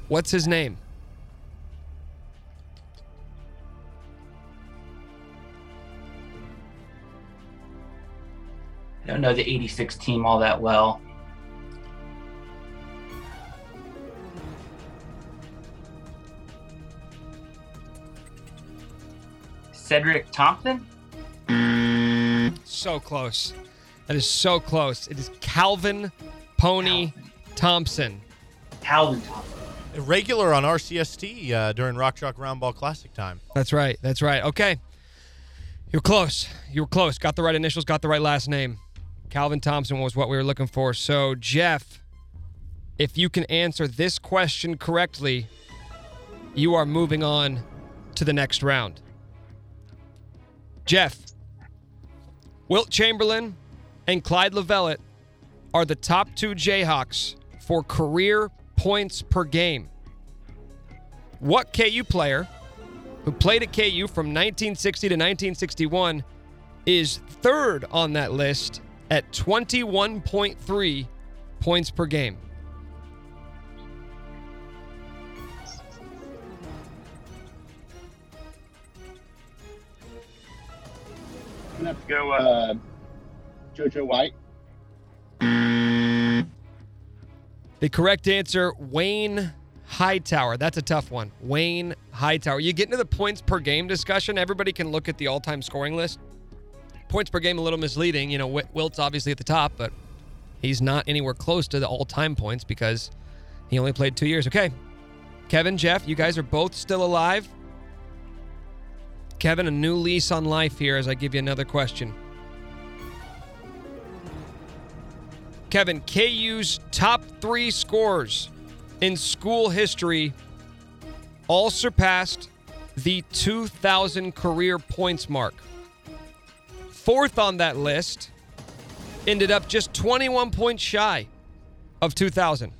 What's his name? I don't know the 86 team all that well. Cedric Thompson? So close. That is so close. It is Calvin Pony Thompson. Calvin Thompson. Regular on RCST uh, during Rock Chalk Roundball Classic time. That's right. That's right. Okay. You're close. You were close. Got the right initials, got the right last name. Calvin Thompson was what we were looking for. So, Jeff, if you can answer this question correctly, you are moving on to the next round. Jeff, Wilt Chamberlain and Clyde Lovellette are the top two Jayhawks for career points per game. What KU player who played at KU from 1960 to 1961 is third on that list at 21.3 points per game? Gonna have to go uh, JoJo White. The correct answer, Wayne Hightower. That's a tough one. Wayne Hightower. You get into the points per game discussion, everybody can look at the all time scoring list. Points per game, a little misleading. You know, Wilt's obviously at the top, but he's not anywhere close to the all time points because he only played two years. Okay. Kevin, Jeff, you guys are both still alive. Kevin, a new lease on life here as I give you another question. Kevin, KU's top three scores in school history all surpassed the 2,000 career points mark. Fourth on that list ended up just 21 points shy of 2,000.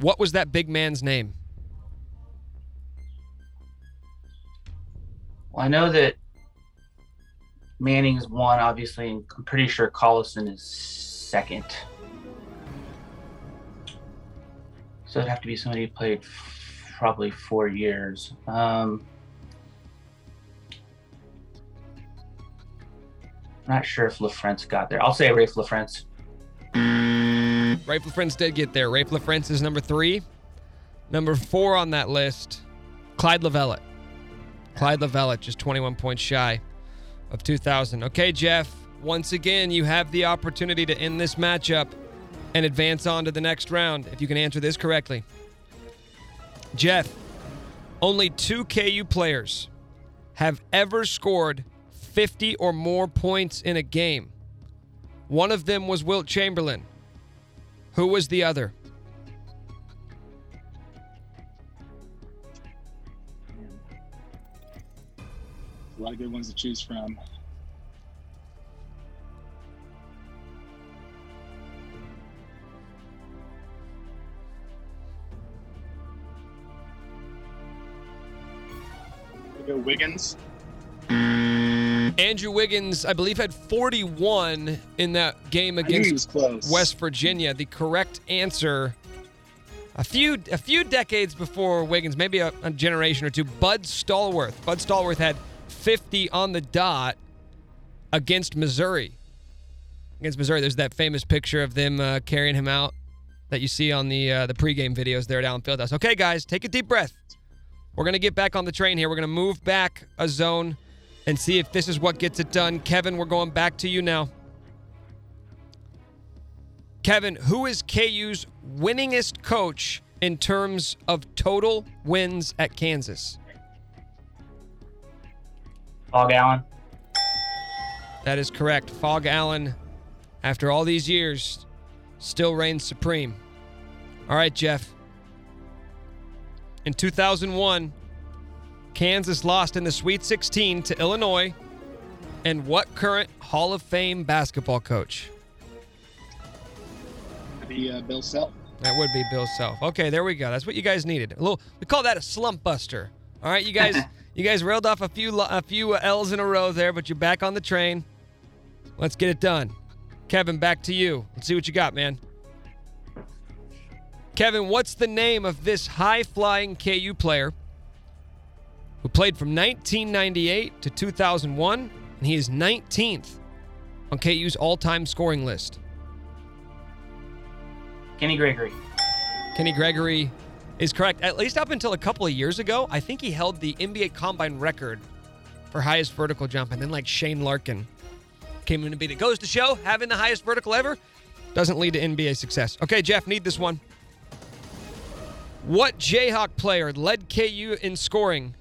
What was that big man's name? Well, I know that Manning is one, obviously, and I'm pretty sure Collison is second. So it'd have to be somebody who played probably four years. Um, not sure if LaFrentz got there. I'll say Raef LaFrentz. Raef LaFrentz did get there. Raef LaFrentz is number three. Number four on that list, Clyde Lovellette. Clyde Lovellette, just 21 points shy of 2,000. Okay, Jeff, once again, you have the opportunity to end this matchup and advance on to the next round if you can answer this correctly. Jeff, only two KU players have ever scored 50 or more points in a game. One of them was Wilt Chamberlain. Who was the other? A lot of good ones to choose from. Go Wiggins. Andrew Wiggins, I believe, had 41 in that game I knew he against. West Virginia. The correct answer, a few a few decades before Wiggins, maybe a, a generation or two, Bud Stallworth. Bud Stallworth had 50 on the dot against Missouri. Against Missouri, there's that famous picture of them uh, carrying him out that you see on the uh, the pregame videos there at Allen Fieldhouse. Okay, guys, take a deep breath. We're gonna get back on the train here. We're gonna move back a zone and see if this is what gets it done. Kevin, we're going back to you now. Kevin, who is KU's winningest coach in terms of total wins at Kansas? Phog Allen. That is correct. Phog Allen, after all these years, still reigns supreme. All right, Jeff. In 2001, Kansas lost in the Sweet 16 to Illinois. And what current Hall of Fame basketball coach? That'd be uh, Bill Self. That would be Bill Self. Okay, there we go. That's what you guys needed. A little. We call that a slump buster. All right, you guys. *laughs* you guys railed off a few a few uh, L's in a row there, but you're back on the train. Let's get it done. Kevin, back to you. Let's see what you got, man. Kevin, what's the name of this high flying KU player who played from 1998 to 2001, and he is 19th on KU's all time scoring list? Kenny Gregory. Kenny Gregory is correct. At least up until a couple of years ago, I think he held the NBA Combine record for highest vertical jump, and then like Shane Larkin came in to beat it. Goes to show having the highest vertical ever doesn't lead to NBA success. Okay, Jeff, need this one. What Jayhawk player led KU in scoring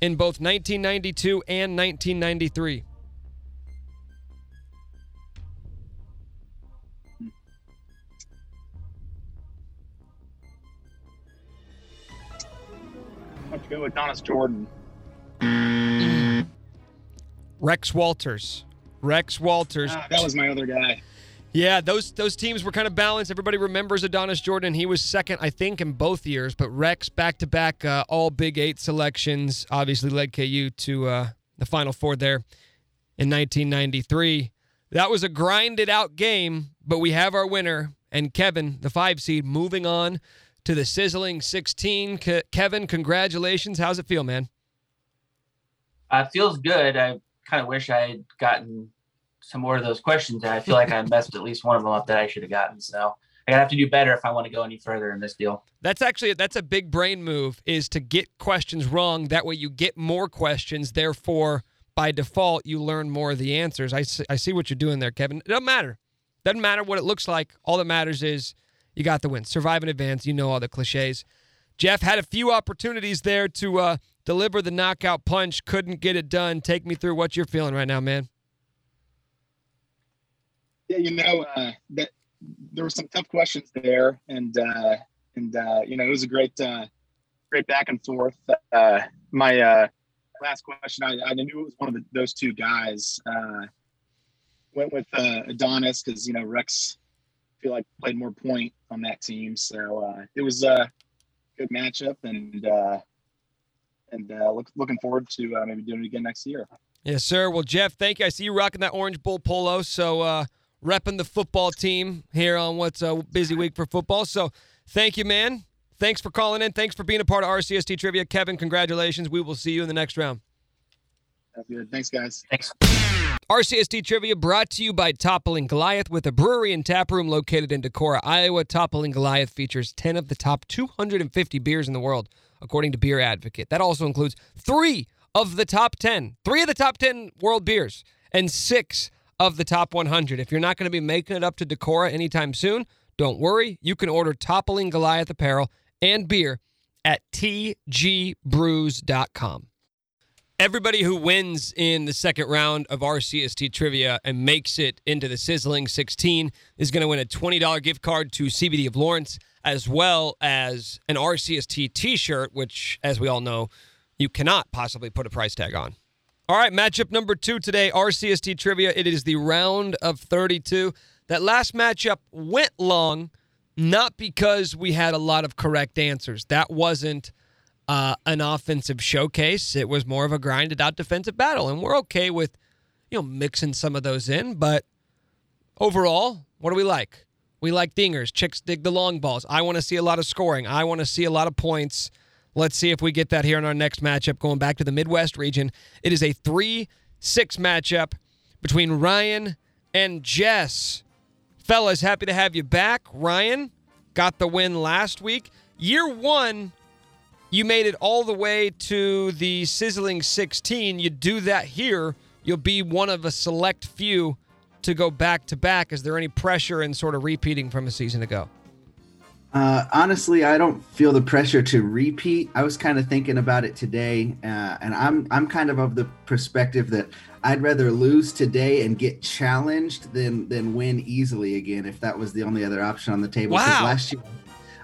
in both 1992 and 1993? Go with Donis Jordan. Rex Walters. Rex Walters. Ah, that was my other guy. Yeah, those those teams were kind of balanced. Everybody remembers Adonis Jordan. He was second, I think, in both years. But Rex, back to back, all Big Eight selections, obviously led KU to uh, the Final Four there in 1993. That was a grinded out game, but we have our winner and Kevin, the five seed, moving on to the sizzling 16. Ke- Kevin, congratulations. How's it feel, man? Uh, it feels good. I kind of wish I had gotten some more of those questions. I feel like I messed at least one of them up that I should have gotten. So I gotta have to do better if I want to go any further in this deal. That's actually that's a big brain move is to get questions wrong. That way you get more questions. Therefore, by default, you learn more of the answers. I see, I see what you're doing there, Kevin. It doesn't matter. Doesn't matter what it looks like. All that matters is you got the win. Survive in advance. You know all the cliches. Jeff had a few opportunities there to uh, deliver the knockout punch. Couldn't get it done. Take me through what you're feeling right now, man. Yeah, you know uh, that there were some tough questions there, and uh, and uh, you know it was a great uh, great back and forth. Uh, my last question, I, I knew it was one of the, those two guys. Went with Adonis because you know Rex feel like played more point on that team. So uh, it was a good matchup, and uh, and uh, look, looking forward to uh, maybe doing it again next year. Yes, sir. Well, Jeff, thank you. I see you rocking that Orange Bowl polo. So, uh, repping the football team here on what's a busy week for football. So, thank you, man. Thanks for calling in. Thanks for being a part of RCST Trivia. Kevin, congratulations. We will see you in the next round. That's good. Thanks, guys. Thanks. RCST Trivia brought to you by Toppling Goliath with a brewery and tap room located in Decorah, Iowa. Toppling Goliath features 10 of the top 250 beers in the world, according to Beer Advocate. That also includes three of the top 10, three of the top 10 world beers, and six of the top 100. If you're not going to be making it up to Decorah anytime soon, don't worry. You can order Toppling Goliath apparel and beer at tgbrews.com. Everybody who wins in the second round of RCST trivia and makes it into the Sizzling 16 is going to win a $20 gift card to CBD of Lawrence, as well as an RCST t shirt, which, as we all know, you cannot possibly put a price tag on. All right, matchup number two today, RCST trivia. It is the round of 32. That last matchup went long, not because we had a lot of correct answers. That wasn't uh, an offensive showcase. It was more of a grinded out defensive battle, and we're okay with you know mixing some of those in. But overall, what do we like? We like dingers. Chicks dig the long balls. I want to see a lot of scoring. I want to see a lot of points. Let's see if we get that here in our next matchup. Going back to the Midwest region, it is a three-six matchup between Ryan and Jess. Fellas, happy to have you back. Ryan got the win last week. Year one you made it all the way to the sizzling 16. You do that here, you'll be one of a select few to go back to back. Is there any pressure in sort of repeating from a season ago? Uh, honestly, I don't feel the pressure to repeat. I was kind of thinking about it today, uh, and I'm I'm kind of of the perspective that I'd rather lose today and get challenged than than win easily again. If that was the only other option on the table. Wow. Last year,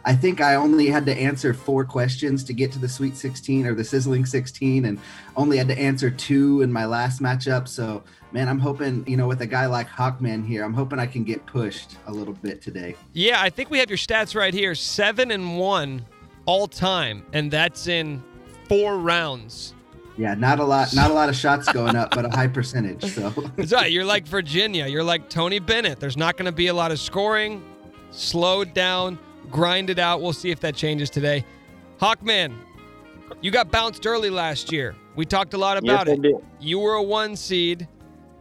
I think I only had to answer four questions to get to the Sweet 16 or the Sizzling 16, and only had to answer two in my last matchup. So, man, I'm hoping, you know, with a guy like Hawkman here, I'm hoping I can get pushed a little bit today. Yeah, I think we have your stats right here. Seven and one all time, and that's in four rounds. Yeah, not a lot, not a lot of shots going up, but a high percentage. So, *laughs* That's right. You're like Virginia. You're like Tony Bennett. There's not going to be a lot of scoring. Slowed down, grind it out. We'll see if that changes today. Hawkman, you got bounced early last year. We talked a lot about yes, it. Did. You were a one seed,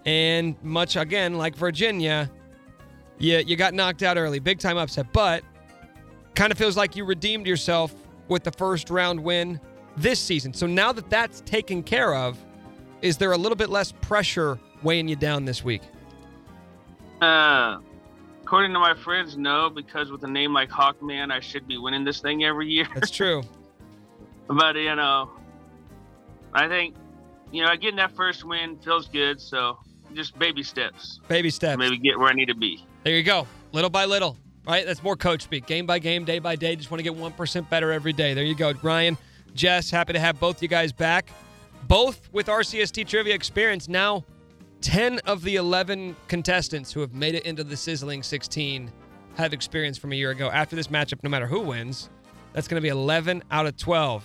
and much again like Virginia, you you got knocked out early, big time upset. But kind of feels like you redeemed yourself with the first round win this season. So now that that's taken care of, is there a little bit less pressure weighing you down this week? Uh, according to my friends, no, because with a name like Hawkman, I should be winning this thing every year. That's true. *laughs* but you know, I think you know getting that first win feels good. So just baby steps, Baby steps. maybe get where I need to be. There you go. Little by little. Right? That's more coach speak. Game by game, day by day. Just want to get 1% better every day. There you go. Ryan, Jess, happy to have both you guys back. Both with RCST trivia experience. Now, 10 of the 11 contestants who have made it into the Sizzling 16 have experience from a year ago. After this matchup, no matter who wins, that's going to be 11 out of 12.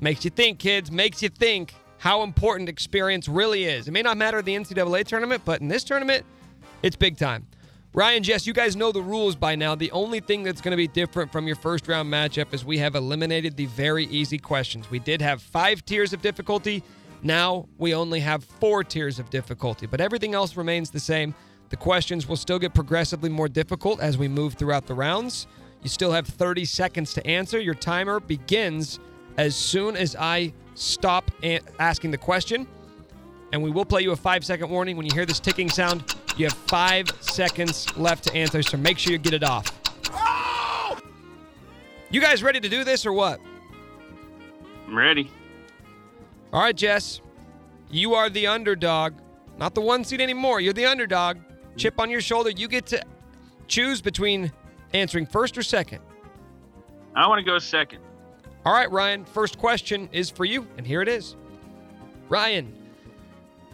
Makes you think, kids. Makes you think how important experience really is. It may not matter the NCAA tournament, but in this tournament, it's big time. Ryan, Jess, you guys know the rules by now. The only thing that's going to be different from your first round matchup is we have eliminated the very easy questions. We did have five tiers of difficulty. Now we only have four tiers of difficulty, but everything else remains the same. The questions will still get progressively more difficult as we move throughout the rounds. You still have 30 seconds to answer. Your timer begins as soon as I stop a- asking the question. And we will play you a five second warning. When you hear this ticking sound, you have five seconds left to answer, so make sure you get it off. Oh! You guys ready to do this or what? I'm ready. All right, Jess. You are the underdog. Not the one seed anymore. You're the underdog. Chip on your shoulder. You get to choose between answering first or second. I want to go second. All right, Ryan. First question is for you, and here it is. Ryan,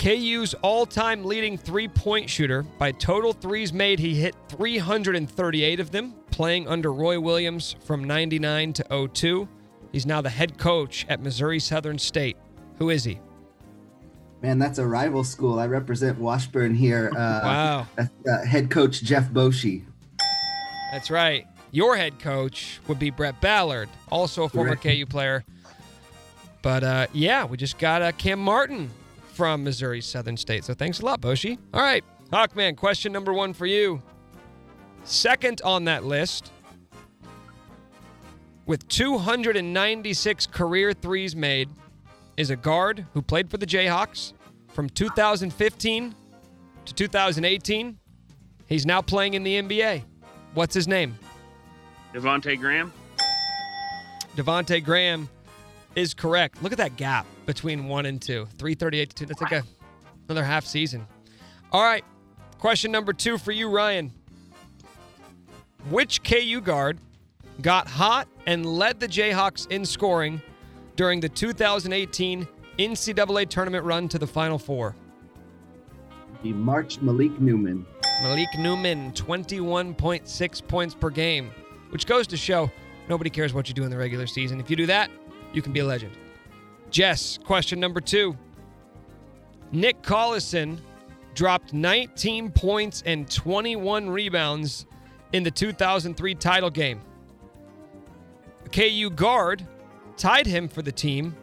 KU's all time leading three point shooter. By total threes made, he hit 338 of them, playing under Roy Williams from 99 to 02. He's now the head coach at Missouri Southern State. Who is he? Man, that's a rival school. I represent Washburn here. Uh, Wow. uh, head coach Jeff Boschee. That's right. Your head coach would be Brett Ballard, also a former Correct. KU player. But uh, yeah, we just got uh, Cam Martin from Missouri Southern State. So thanks a lot, Boschee. All right, Hawkman, question number one for you. Second on that list, with 296 career threes made, is a guard who played for the Jayhawks from 2015 to 2018. He's now playing in the NBA. What's his name? Devonte Graham. Devonte Graham is correct. Look at that gap between one and two. 338 to two. That's like a, another half season. All right. Question number two for you, Ryan. Which KU guard got hot and led the Jayhawks in scoring during the 2018 NCAA tournament run to the Final Four? Be March Malik Newman. Malik Newman, 21.6 points per game, which goes to show nobody cares what you do in the regular season. If you do that, you can be a legend. Jess, question number two. Nick Collison dropped 19 points and 21 rebounds in the 2003 title game. KU guard tied him for the team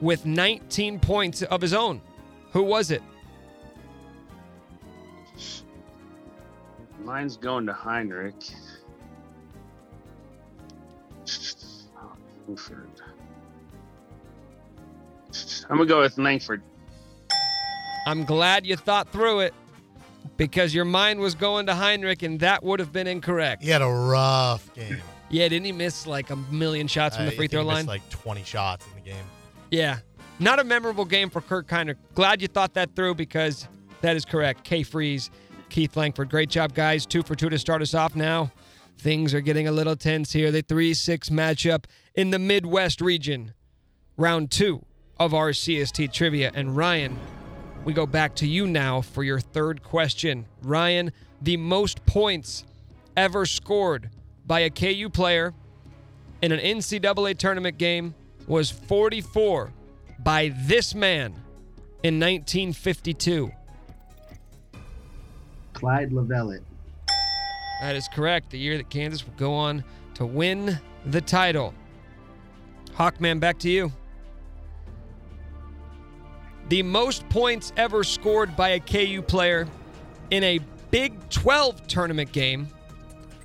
with 19 points of his own. Who was it? Mine's going to Hinrich. Langford. I'm gonna go with Langford. I'm glad you thought through it because your mind was going to Hinrich, and that would have been incorrect. He had a rough game. Yeah, didn't he miss like a million shots from the free throw he line? like 20 shots in the game. Yeah. Not a memorable game for Kirk Hinrich. Glad you thought that through because that is correct. K Freeze, Keith Langford. Great job, guys. Two for two to start us off now. Things are getting a little tense here. The 3 6 matchup in the Midwest region. Round two of our CST trivia. And Ryan, we go back to you now for your third question. Ryan, the most points ever scored by a KU player in an NCAA tournament game was 44 by this man in 1952. Clyde Lovellette. That is correct. The year that Kansas would go on to win the title. Hawkman, back to you. The most points ever scored by a KU player in a Big 12 tournament game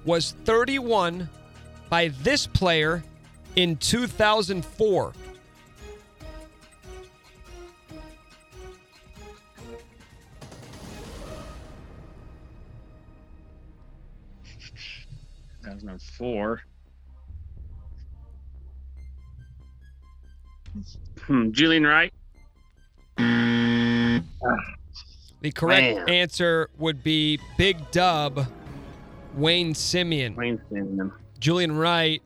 was 31 by this player in 2004. That was number four. Hmm, Julian Wright. The correct Man. answer would be Big Dub, Wayne Simien. Wayne Simien. Julian Wright,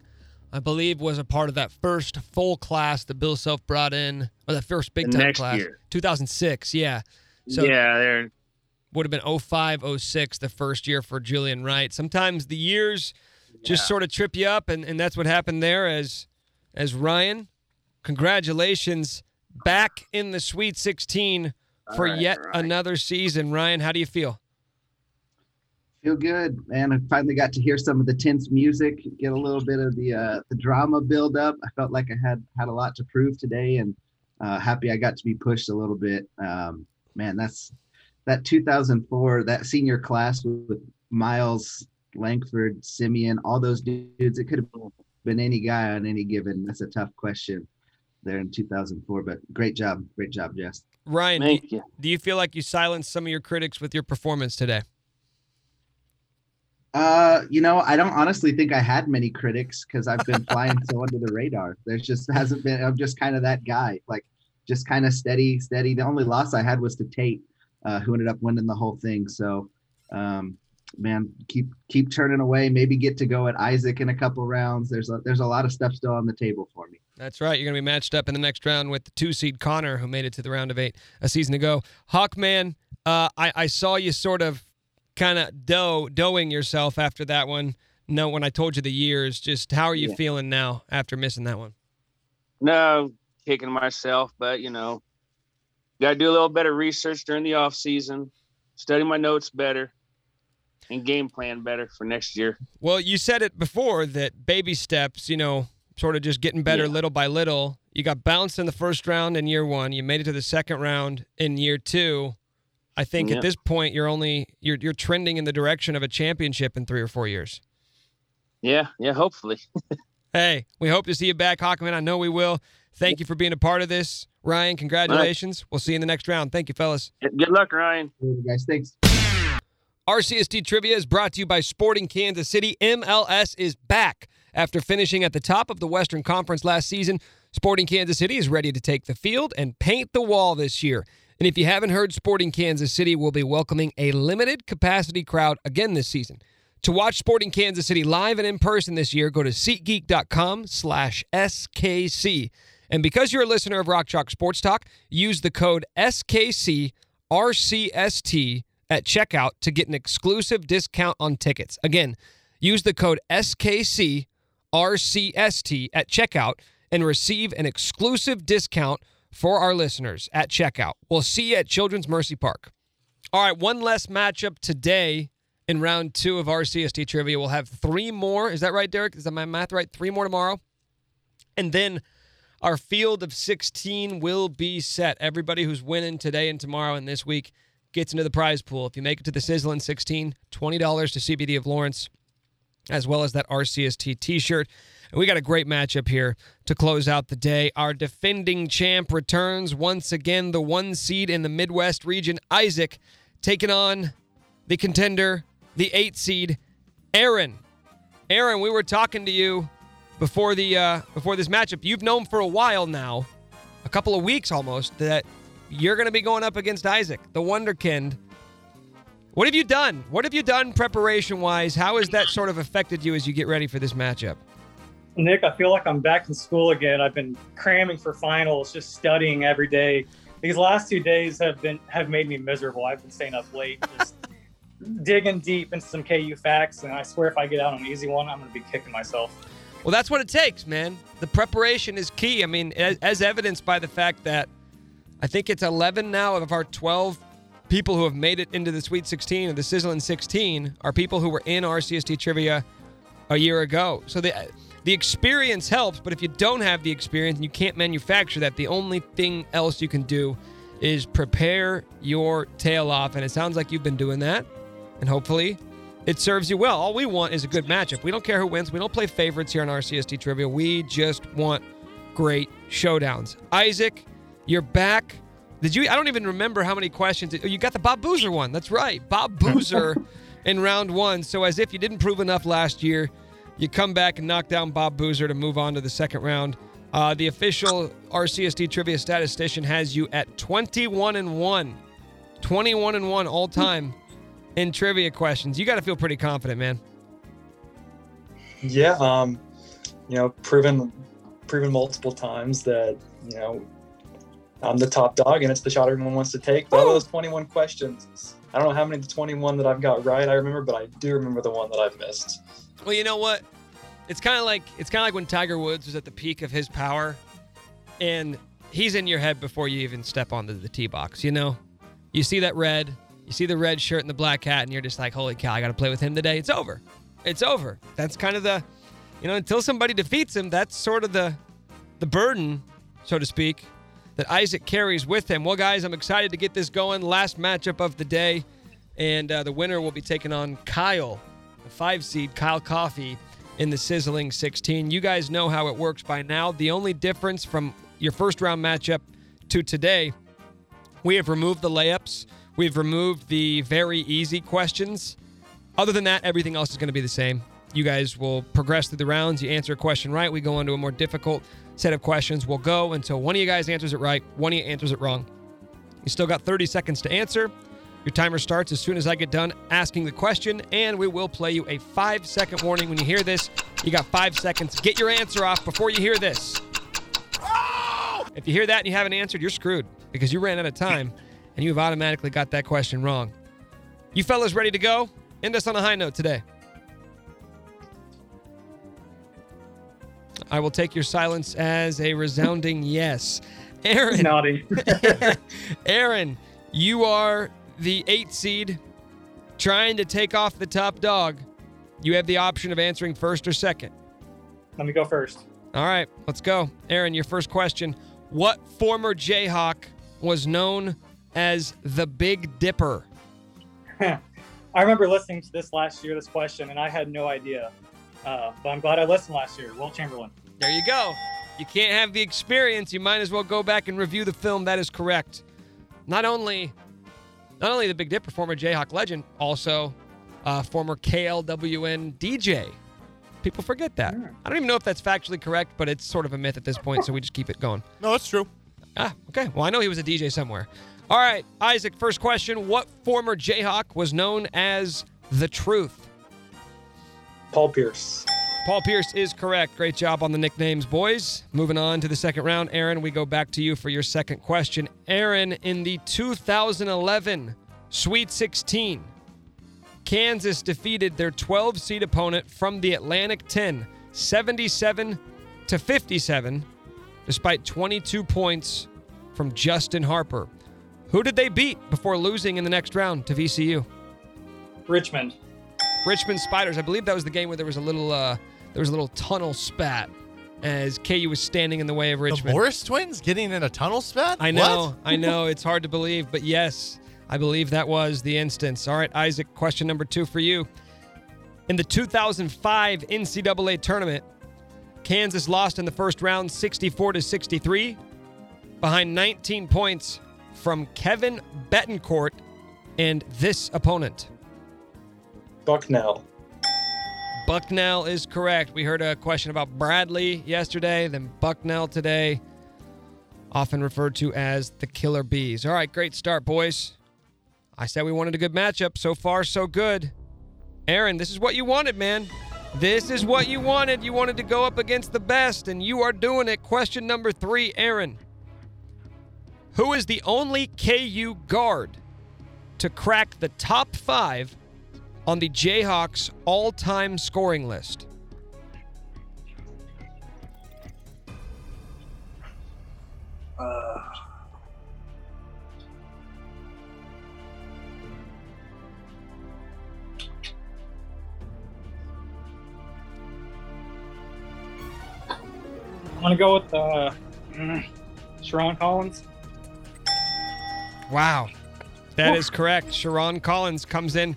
I believe, was a part of that first full class that Bill Self brought in, or that first big time class. year. 2006, yeah. So yeah, they're would have been 05, 06, the first year for Julian Wright. Sometimes the years just sort of trip you up, and, and that's what happened there as as Ryan. Congratulations back in the Sweet 16 for right, yet right. another season. Ryan, how do you feel? Feel good, man. I finally got to hear some of the tense music, get a little bit of the uh, the drama build up. I felt like I had had a lot to prove today, and uh, happy I got to be pushed a little bit. Um, man, that's that 2004 that senior class with, with Miles Langford, Simien, all those dudes. It could have been any guy on any given. That's a tough question there in 2004, but great job, great job, Jess. Ryan, do, you. do you feel like you silenced some of your critics with your performance today? Uh, you know, I don't honestly think I had many critics because I've been flying so under the radar. There's just hasn't been. I'm just kind of that guy, like just kind of steady, steady. The only loss I had was to Tate, uh, who ended up winning the whole thing. So, um, man, keep keep turning away. Maybe get to go at Isaac in a couple rounds. There's a there's a lot of stuff still on the table for me. That's right. You're going to be matched up in the next round with the two seed Connor, who made it to the round of eight a season ago. Hawkman, uh, I, I saw you sort of kind of dough doughing yourself after that one. No, when I told you the years, just how are you Yeah. feeling now after missing that one? No, kicking myself, but you know, got to do a little better research during the off season, study my notes better, and game plan better for next year. Well, you said it before that baby steps, you know, sort of just getting better Yeah. little by little. You got bounced in the first round in year one. You made it to the second round in year two. I think Yeah. at this point you're only you're you're trending in the direction of a championship in three or four years. Yeah, yeah, hopefully. *laughs* Hey, we hope to see you back, Hawkman. I know we will. Thank you for being a part of this. Ryan, congratulations. We'll see you in the next round. Thank you, fellas. Good luck, Ryan. guys, thanks. RCST Trivia is brought to you by Sporting Kansas City. MLS is back. After finishing at the top of the Western Conference last season, Sporting Kansas City is ready to take the field and paint the wall this year. And if you haven't heard, Sporting Kansas City will be welcoming a limited capacity crowd again this season. To watch Sporting Kansas City live and in person this year, go to SeatGeek.com slash SKC. And because you're a listener of Rock Chalk Sports Talk, use the code SKCRCST at checkout to get an exclusive discount on tickets. Again, use the code SKCRCST at checkout and receive an exclusive discount for our listeners at checkout. We'll see you at Children's Mercy Park. All right, one less matchup today in round two of RCST trivia. We'll have three more. Is that right, Derek? Is that my math right? Three more tomorrow. And then our field of 16 will be set. Everybody who's winning today and tomorrow and this week gets into the prize pool. If you make it to the Sizzling 16, $20 to CBD of Lawrence, as well as that RCST t shirt. And we got a great matchup here to close out the day. Our defending champ returns once again, the one seed in the Midwest region, Isaac, taking on the contender, the eight seed, Aaron. Aaron, we were talking to you before the uh, before this matchup. You've known for a while now, a couple of weeks almost, that you're going to be going up against Isaac, the Wonderkind. What have you done? What have you done preparation wise? How has that sort of affected you as you get ready for this matchup? Nick, I feel like I'm back in school again. I've been cramming for finals, just studying every day. These last two days have been have made me miserable. I've been staying up late, just *laughs* digging deep into some KU facts, and I swear if I get out on an easy one, I'm going to be kicking myself. Well, that's what it takes, man. The preparation is key. I mean, as, as evidenced by the fact that I think it's 11 now of our 12 people who have made it into the Sweet 16 or the Sizzling 16 are people who were in RCST trivia a year ago. So the the experience helps, but if you don't have the experience and you can't manufacture that, the only thing else you can do is prepare your tail off. And it sounds like you've been doing that. And hopefully it serves you well. All we want is a good matchup. We don't care who wins. We don't play favorites here on RCST Trivia. We just want great showdowns. Isaac, you're back. Did you? I don't even remember how many questions. Oh, you got the Bob Boozer one. That's right, Bob Boozer *laughs* in round one. So as if you didn't prove enough last year, you come back and knock down Bob Boozer to move on to the second round. Uh, the official RCST trivia statistician has you at 21 and one, 21 and one all time in trivia questions. You got to feel pretty confident, man. Yeah, um, you know, proven proven multiple times that you know I'm the top dog, and it's the shot everyone wants to take. But of those 21 questions, I don't know how many of the 21 that I've got right I remember, but I do remember the one that I've missed. Well, you know what? It's kind of like it's kind of like when Tiger Woods was at the peak of his power, and he's in your head before you even step onto the tee box. You know, you see that red, you see the red shirt and the black hat, and you're just like, "Holy cow! I got to play with him today." It's over. It's over. That's kind of the, you know, until somebody defeats him, that's sort of the, the burden, so to speak, that Isaac carries with him. Well, guys, I'm excited to get this going. Last matchup of the day, and uh, the winner will be taking on Kyle, five seed Kyle Coffee in the sizzling 16. You guys know how it works by now. The only difference from your first round matchup to today, we have removed the layups. We've removed the very easy questions. Other than that, everything else is going to be the same. You guys will progress through the rounds. You answer a question right, we go on to a more difficult set of questions. We'll go until one of you guys answers it right, one of you answers it wrong. You still got 30 seconds to answer. Your timer starts as soon as I get done asking the question, and we will play you a five second warning when you hear this. You got five seconds. Get your answer off before you hear this. Oh! If you hear that and you haven't answered, you're screwed because you ran out of time and you've automatically got that question wrong. You fellas ready to go? End us on a high note today. I will take your silence as a resounding yes. Aaron. Naughty. *laughs* Aaron, you are the eight seed trying to take off the top dog. You have the option of answering first or second. Let me go first. All right, let's go. Aaron, your first question. What former Jayhawk was known as the Big Dipper? *laughs* I remember listening to this last year, this question, and I had no idea. Uh, but I'm glad I listened last year. Wilt Chamberlain. There you go. You can't have the experience. You might as well go back and review the film. That is correct. Not only, not only the Big Dipper, former Jayhawk legend, also uh, former KLWN DJ. People forget that. I don't even know if that's factually correct, but it's sort of a myth at this point, so we just keep it going. No, it's true. Ah, okay. Well, I know he was a DJ somewhere. All right, Isaac, first question. What former Jayhawk was known as the Truth? Paul Pierce. Paul Pierce is correct. Great job on the nicknames, boys. Moving on to the second round. Aaron, we go back to you for your second question. Aaron, in the 2011 Sweet 16, Kansas defeated their 12 seed opponent from the Atlantic 10, 77 to 57, despite 22 points from Justin Harper. Who did they beat before losing in the next round to VCU? Richmond. Richmond Spiders. I believe that was the game where there was a little uh, there was a little tunnel spat as KU was standing in the way of Richmond. The Morris twins getting in a tunnel spat? I know, I know. It's hard to believe, but yes, I believe that was the instance. All right, Isaac, question number two for you. In the 2005 NCAA tournament, Kansas lost in the first round 64 to 63 behind 19 points from Kevin Bettencourt and this opponent. Bucknell. Bucknell is correct. We heard a question about Bradley yesterday, then Bucknell today, often referred to as the Killer Bees. All right, great start, boys. I said we wanted a good matchup. So far, so good. Aaron, this is what you wanted, man. This is what you wanted. You wanted to go up against the best, and you are doing it. Question number three, Aaron. Who is the only KU guard to crack the top five on the Jayhawks all time scoring list? Uh, I'm gonna go with uh, mm, Sherron Collins. Wow. that is correct. Sherron Collins comes in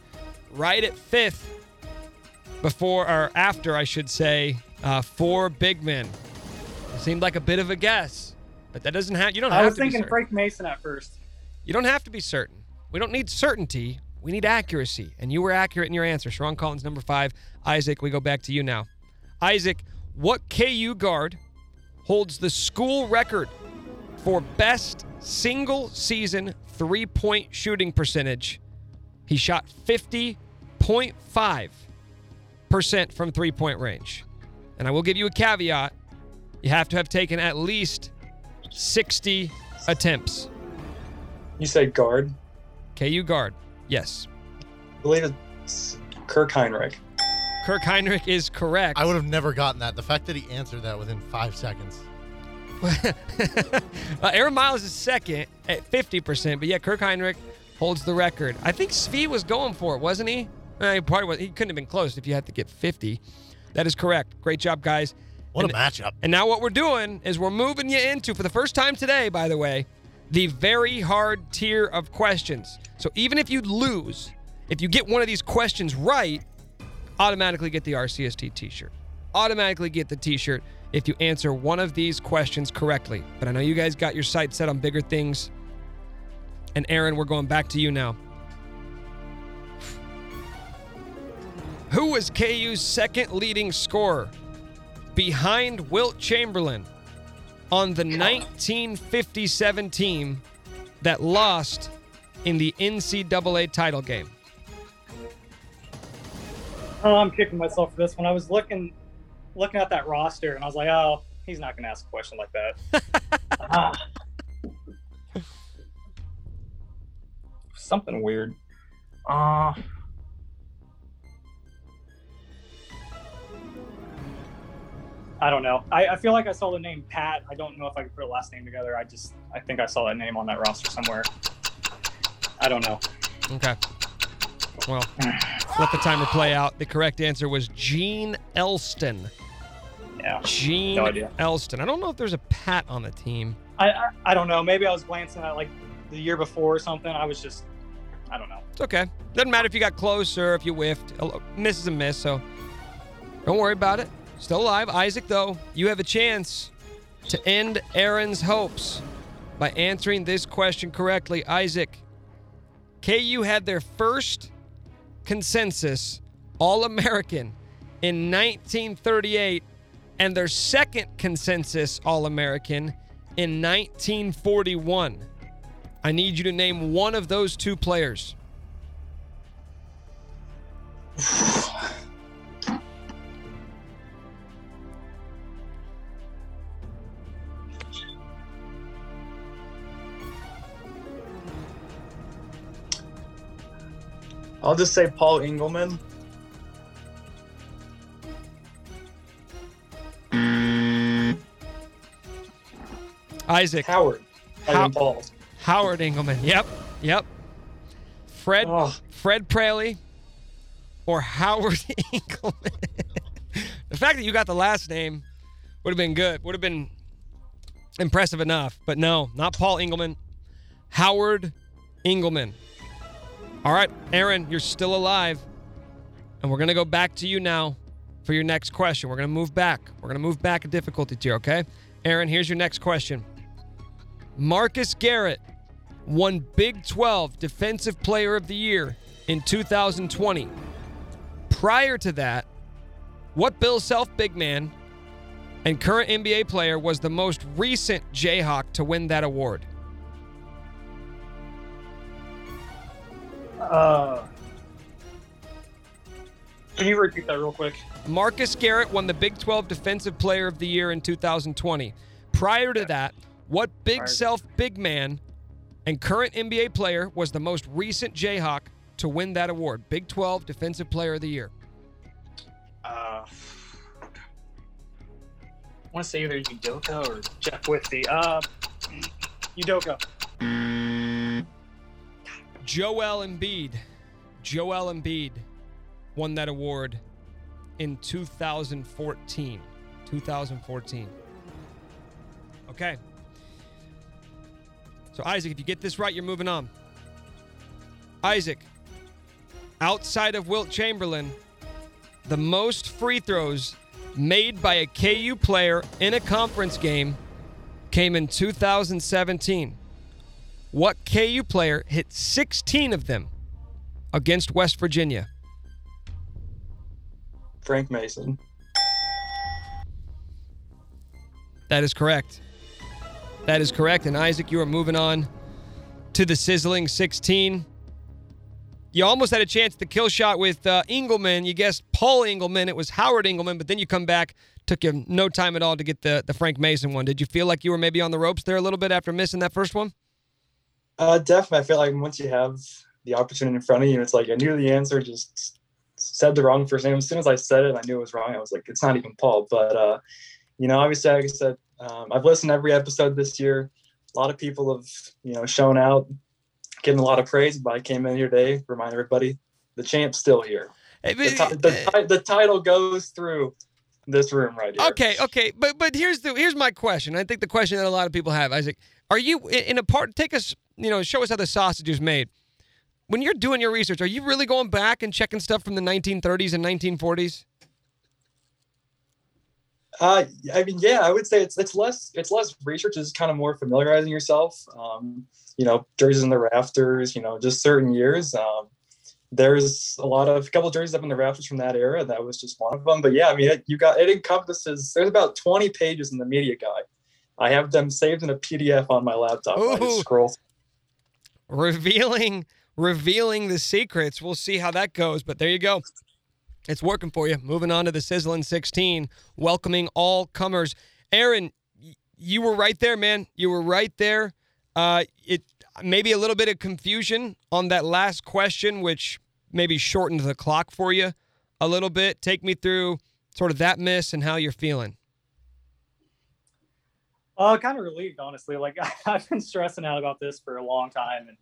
right at fifth before or after, I should say, uh, four big men. It seemed like a bit of a guess, but that doesn't have. You don't I have was to thinking. Frank Mason at first. You don't have to be certain. We don't need certainty. We need accuracy. And you were accurate in your answer. Sherron Collins, number five. Isaac, we go back to you now. Isaac, what KU guard holds the school record for best single season three point shooting percentage? He shot 50.5% from three point range. And I will give you a caveat you have to have taken at least 60 attempts. You say guard. KU guard. Yes. I believe it's Kirk Hinrich. Kirk Hinrich is correct. I would have never gotten that. The fact that he answered that within five seconds. *laughs* uh, Aaron Miles is second at 50%, but yeah, Kirk Hinrich holds the record. I think Svi was going for it, wasn't he? Uh, he probably was. He couldn't have been close if you had to get 50. That is correct. Great job, guys. What and, a matchup. And now what we're doing is we're moving you into, for the first time today, by the way, the very hard tier of questions. So even if you lose, if you get one of these questions right, automatically get the RCST t-shirt. Automatically get the t-shirt if you answer one of these questions correctly. But I know you guys got your sights set on bigger things. And Aaron, we're going back to you now. Who was KU's second leading scorer behind Wilt Chamberlain on the 1957 team that lost in the NCAA title game? Oh, I'm kicking myself for this one. I was looking looking at that roster and I was like, oh, he's not going to ask a question like that. *laughs* Ah. Something weird. Uh, I don't know. I, I feel like I saw the name Pat. I don't know if I could put a last name together. I just I think I saw that name on that roster somewhere. I don't know. Okay. Well, let the timer play out. The correct answer was Gene Elstun. Yeah. Gene No. Elstun. I don't know if there's a Pat on the team. I, I I don't know. Maybe I was glancing at like the year before or something. I was just I don't know. It's okay. Doesn't matter if you got close or if you whiffed. A miss is a miss, so don't worry about it. Still alive. Isaac, though, you have a chance to end Aaron's hopes by answering this question correctly. Isaac, KU had their first consensus All American in 1938 and their second consensus All American in 1941. I need you to name one of those two players. I'll just say Paul Engleman. Isaac. Howard. How- Paul. Howard Engleman. Yep. Yep. Fred Fred Pralle or Howard *laughs* Engleman. *laughs* the fact that you got the last name would have been good. Would have been impressive enough. But no, not Paul Engleman. Howard Engleman. All right, Aaron, you're still alive. And we're going to go back to you now for your next question. We're going to move back. We're going to move back a difficulty tier, okay? Aaron, here's your next question. Marcus Garrett won Big 12 Defensive Player of the Year in 2020. Prior to that, what Bill Self big man and current NBA player was the most recent Jayhawk to win that award? Uh, can you repeat that real quick? Marcus Garrett won the Big 12 Defensive Player of the Year in 2020. Prior to that, what Big Self big man and current NBA player was the most recent Jayhawk to win that award? Big 12 Defensive Player of the Year. Uh, I want to say either Udoka or Jeff Withey. Uh, Udoka. Joel Embiid. Joel Embiid won that award in 2014. 2014. Okay. So, Isaac, if you get this right, you're moving on. Isaac, outside of Wilt Chamberlain, the most free throws made by a KU player in a conference game came in 2017. What KU player hit 16 of them against West Virginia? Frank Mason. That is correct. That is correct. And Isaac, you are moving on to the sizzling 16. You almost had a chance at the kill shot with uh, Engleman. You guessed Paul Engleman. It was Howard Engleman, but then you come back. Took you no time at all to get the, the Frank Mason one. Did you feel like you were maybe on the ropes there a little bit after missing that first one? Uh, definitely. I feel like once you have the opportunity in front of you, it's like I knew the answer, just said the wrong first name. As soon as I said it, I knew it was wrong. I was like, it's not even Paul. But, uh, you know, obviously, like I said, um, I've listened to every episode this year. A lot of people have, you know, shown out, getting a lot of praise. But I came in here today, to remind everybody, the champ's still here. The, ti- the, ti- the title goes through this room right here. Okay, okay, but but here's the here's my question. I think the question that a lot of people have, Isaac, are you in a part? Take us, you know, show us how the sausage is made. When you're doing your research, are you really going back and checking stuff from the 1930s and 1940s? Uh, I mean, yeah, I would say it's it's less it's less research. It's kind of more familiarizing yourself. Um, you know, jerseys in the rafters. You know, just certain years. Um, there's a lot of a couple jerseys up in the rafters from that era. That was just one of them. But yeah, I mean, it, you got it encompasses. There's about 20 pages in the media guide. I have them saved in a PDF on my laptop. I just scroll. Revealing revealing the secrets. We'll see how that goes, but there you go. It's working for you. Moving on to the sizzling 16, welcoming all comers. Aaron, you were right there, man. You were right there. Uh, it maybe a little bit of confusion on that last question, which maybe shortened the clock for you a little bit. Take me through sort of that miss and how you're feeling. Uh, kind of relieved, honestly. Like *laughs* I've been stressing out about this for a long time, and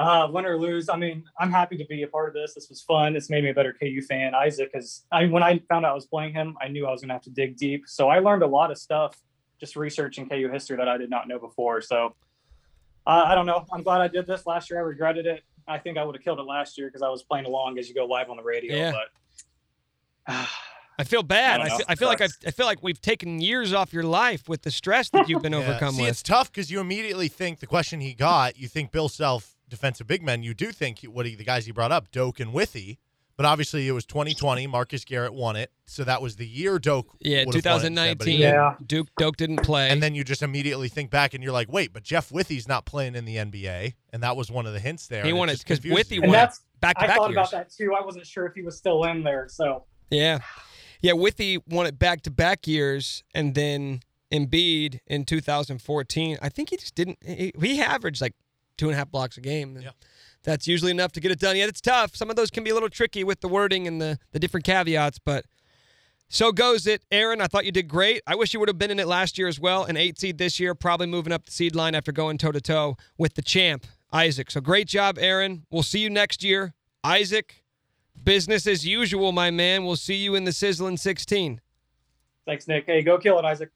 uh, win or lose, I mean, I'm happy to be a part of this. This was fun. It's made me a better KU fan. Isaac, because I when I found out I was playing him, I knew I was going to have to dig deep. So I learned a lot of stuff just researching KU history that I did not know before. So uh, I don't know. I'm glad I did this last year. I regretted it. I think I would have killed it last year because I was playing along as you go live on the radio. Yeah. But I feel bad. I I, feel. I feel like I've, I feel like we've taken years off your life with the stress that you've been *laughs* Yeah. overcome See, with. it's tough because you immediately think the question he got, you think Bill Self, defensive big men. You do think what he, the guys he brought up, Doak and Withey. But obviously, it was 2020. Marcus Garrett won it, so that was the year Doak. Yeah, would have won it instead, but he 2019. didn't. Duke Doak didn't play. And then you just immediately think back, and you're like, wait, but Jeff Withey's not playing in the NBA, and that was one of the hints there. He won it just 'cause confuses Withey you. won and that's back to I thought years. about that too. I wasn't sure if he was still in there. So Yeah. Yeah, Withey won it back to back years and then Embiid in 2014. I think he just didn't he, he averaged like two and a half blocks a game. Yeah. That's usually enough to get it done. Yet it's tough. Some of those can be a little tricky with the wording and the, the different caveats, but so goes it. Aaron, I thought you did great. I wish you would have been in it last year as well. An eight seed this year, probably moving up the seed line after going toe to toe with the champ, Isaac. So great job, Aaron. We'll see you next year. Isaac, business as usual, my man. We'll see you in the Sizzling 16. thanks, Nick. Hey, go kill it, Isaac.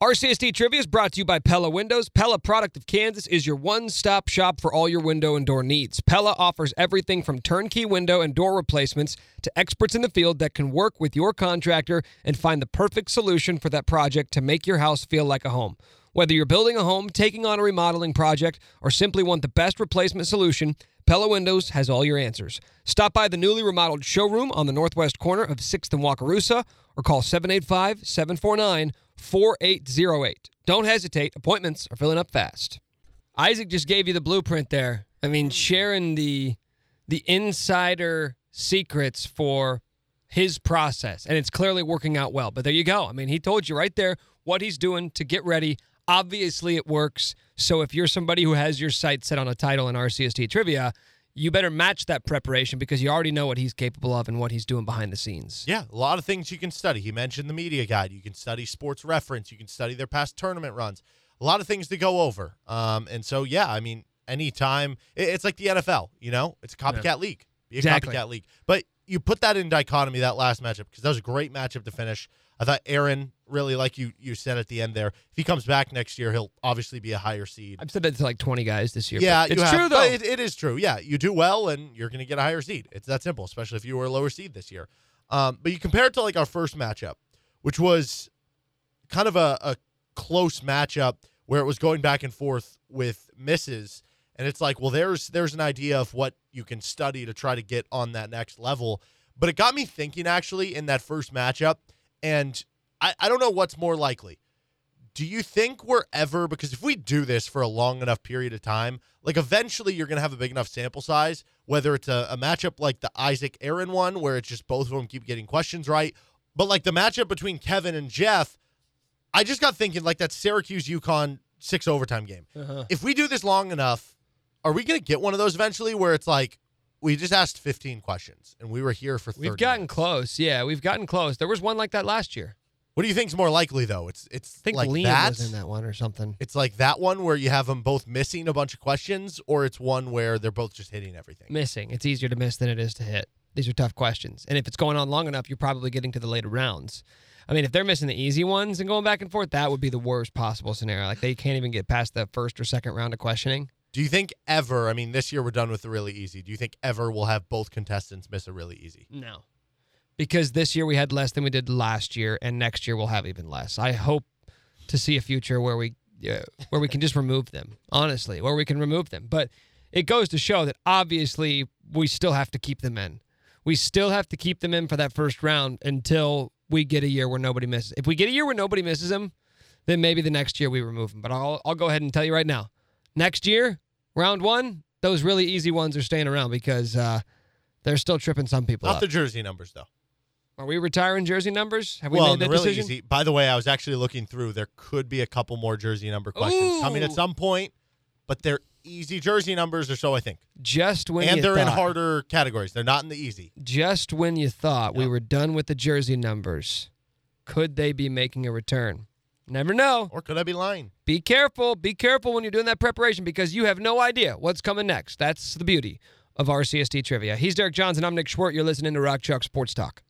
RCST Trivia is brought to you by Pella Windows. Pella, product of Kansas, is your one stop shop for all your window and door needs. Pella offers everything from turnkey window and door replacements to experts in the field that can work with your contractor and find the perfect solution for that project to make your house feel like a home. Whether you're building a home, taking on a remodeling project, or simply want the best replacement solution, Pella Windows has all your answers. Stop by the newly remodeled showroom on the northwest corner of 6th and Wakarusa or call 785 749 4808. Don't hesitate, appointments are filling up fast. Isaac just gave you the blueprint there. I mean, mm. sharing the the insider secrets for his process, and it's clearly working out well. But there you go. I mean, he told you right there what he's doing to get ready. Obviously, it works. So if you're somebody who has your sights set on a title in RCST trivia, you better match that preparation because you already know what he's capable of and what he's doing behind the scenes. Yeah, a lot of things you can study. He mentioned the media guide. You can study sports reference. You can study their past tournament runs. A lot of things to go over. Um, and so, yeah, I mean, anytime it- it's like the NFL. You know, it's a copycat league. Be a Exactly. copycat league. But you put that in dichotomy that last matchup because that was a great matchup to finish. I thought Aaron really, like you you said at the end there, if he comes back next year, he'll obviously be a higher seed. I've said that to like 20 guys this year. Yeah, it's have, true though. It, it is true. Yeah, you do well, and you're going to get a higher seed. It's that simple, especially if you were a lower seed this year. Um, but you compare it to like our first matchup, which was kind of a, a close matchup where it was going back and forth with misses, and it's like, well, there's there's an idea of what you can study to try to get on that next level. But it got me thinking actually in that first matchup, and I, I don't know what's more likely do you think we're ever because if we do this for a long enough period of time like eventually you're going to have a big enough sample size whether it's a, a matchup like the isaac aaron one where it's just both of them keep getting questions right but like the matchup between kevin and jeff i just got thinking like that syracuse UConn six overtime game Uh-huh. if we do this long enough are we going to get one of those eventually where it's like we just asked 15 questions and we were here for 30 We've gotten close. Yeah, we've gotten close. There was one like that last year. what do you think's more likely though it's it's I think like Liam that was in that one or something. It's like that one where you have them both missing a bunch of questions, or it's one where they're both just hitting everything. Missing. It's easier to miss than it is to hit. These are tough questions. And if it's going on long enough, you're probably getting to the later rounds. I mean, if they're missing the easy ones and going back and forth, that would be the worst possible scenario. Like they can't even get past the first or second round of questioning. Do you think ever? I mean, this year we're done with the really easy. Do you think ever we'll have both contestants miss a really easy? No. Because this year we had less than we did last year, and next year we'll have even less. I hope to see a future where we uh, where we can just remove them. Honestly, where we can remove them. But it goes to show that obviously we still have to keep them in. We still have to keep them in for that first round until we get a year where nobody misses. If we get a year where nobody misses them, then maybe the next year we remove them. But I'll I'll go ahead and tell you right now. Next year, round one, those really easy ones are staying around because uh, they're still tripping some people Not up. the jersey numbers though. Are we retiring jersey numbers? Have we well, made that really decision? easy. By the way, I was actually looking through. There could be a couple more jersey number questions coming at some point, but they're easy jersey numbers, or so I think. Just when and they're in harder categories. They're not in the easy. Just when you thought we were done with the jersey numbers, could they be making a return? Never know. Or could I be lying? Be careful. Be careful when you're doing that preparation because you have no idea what's coming next. That's the beauty of RCST trivia. He's Derek Johnson. I'm Nick Schwartz. You're listening to Rock Chalk Sports Talk.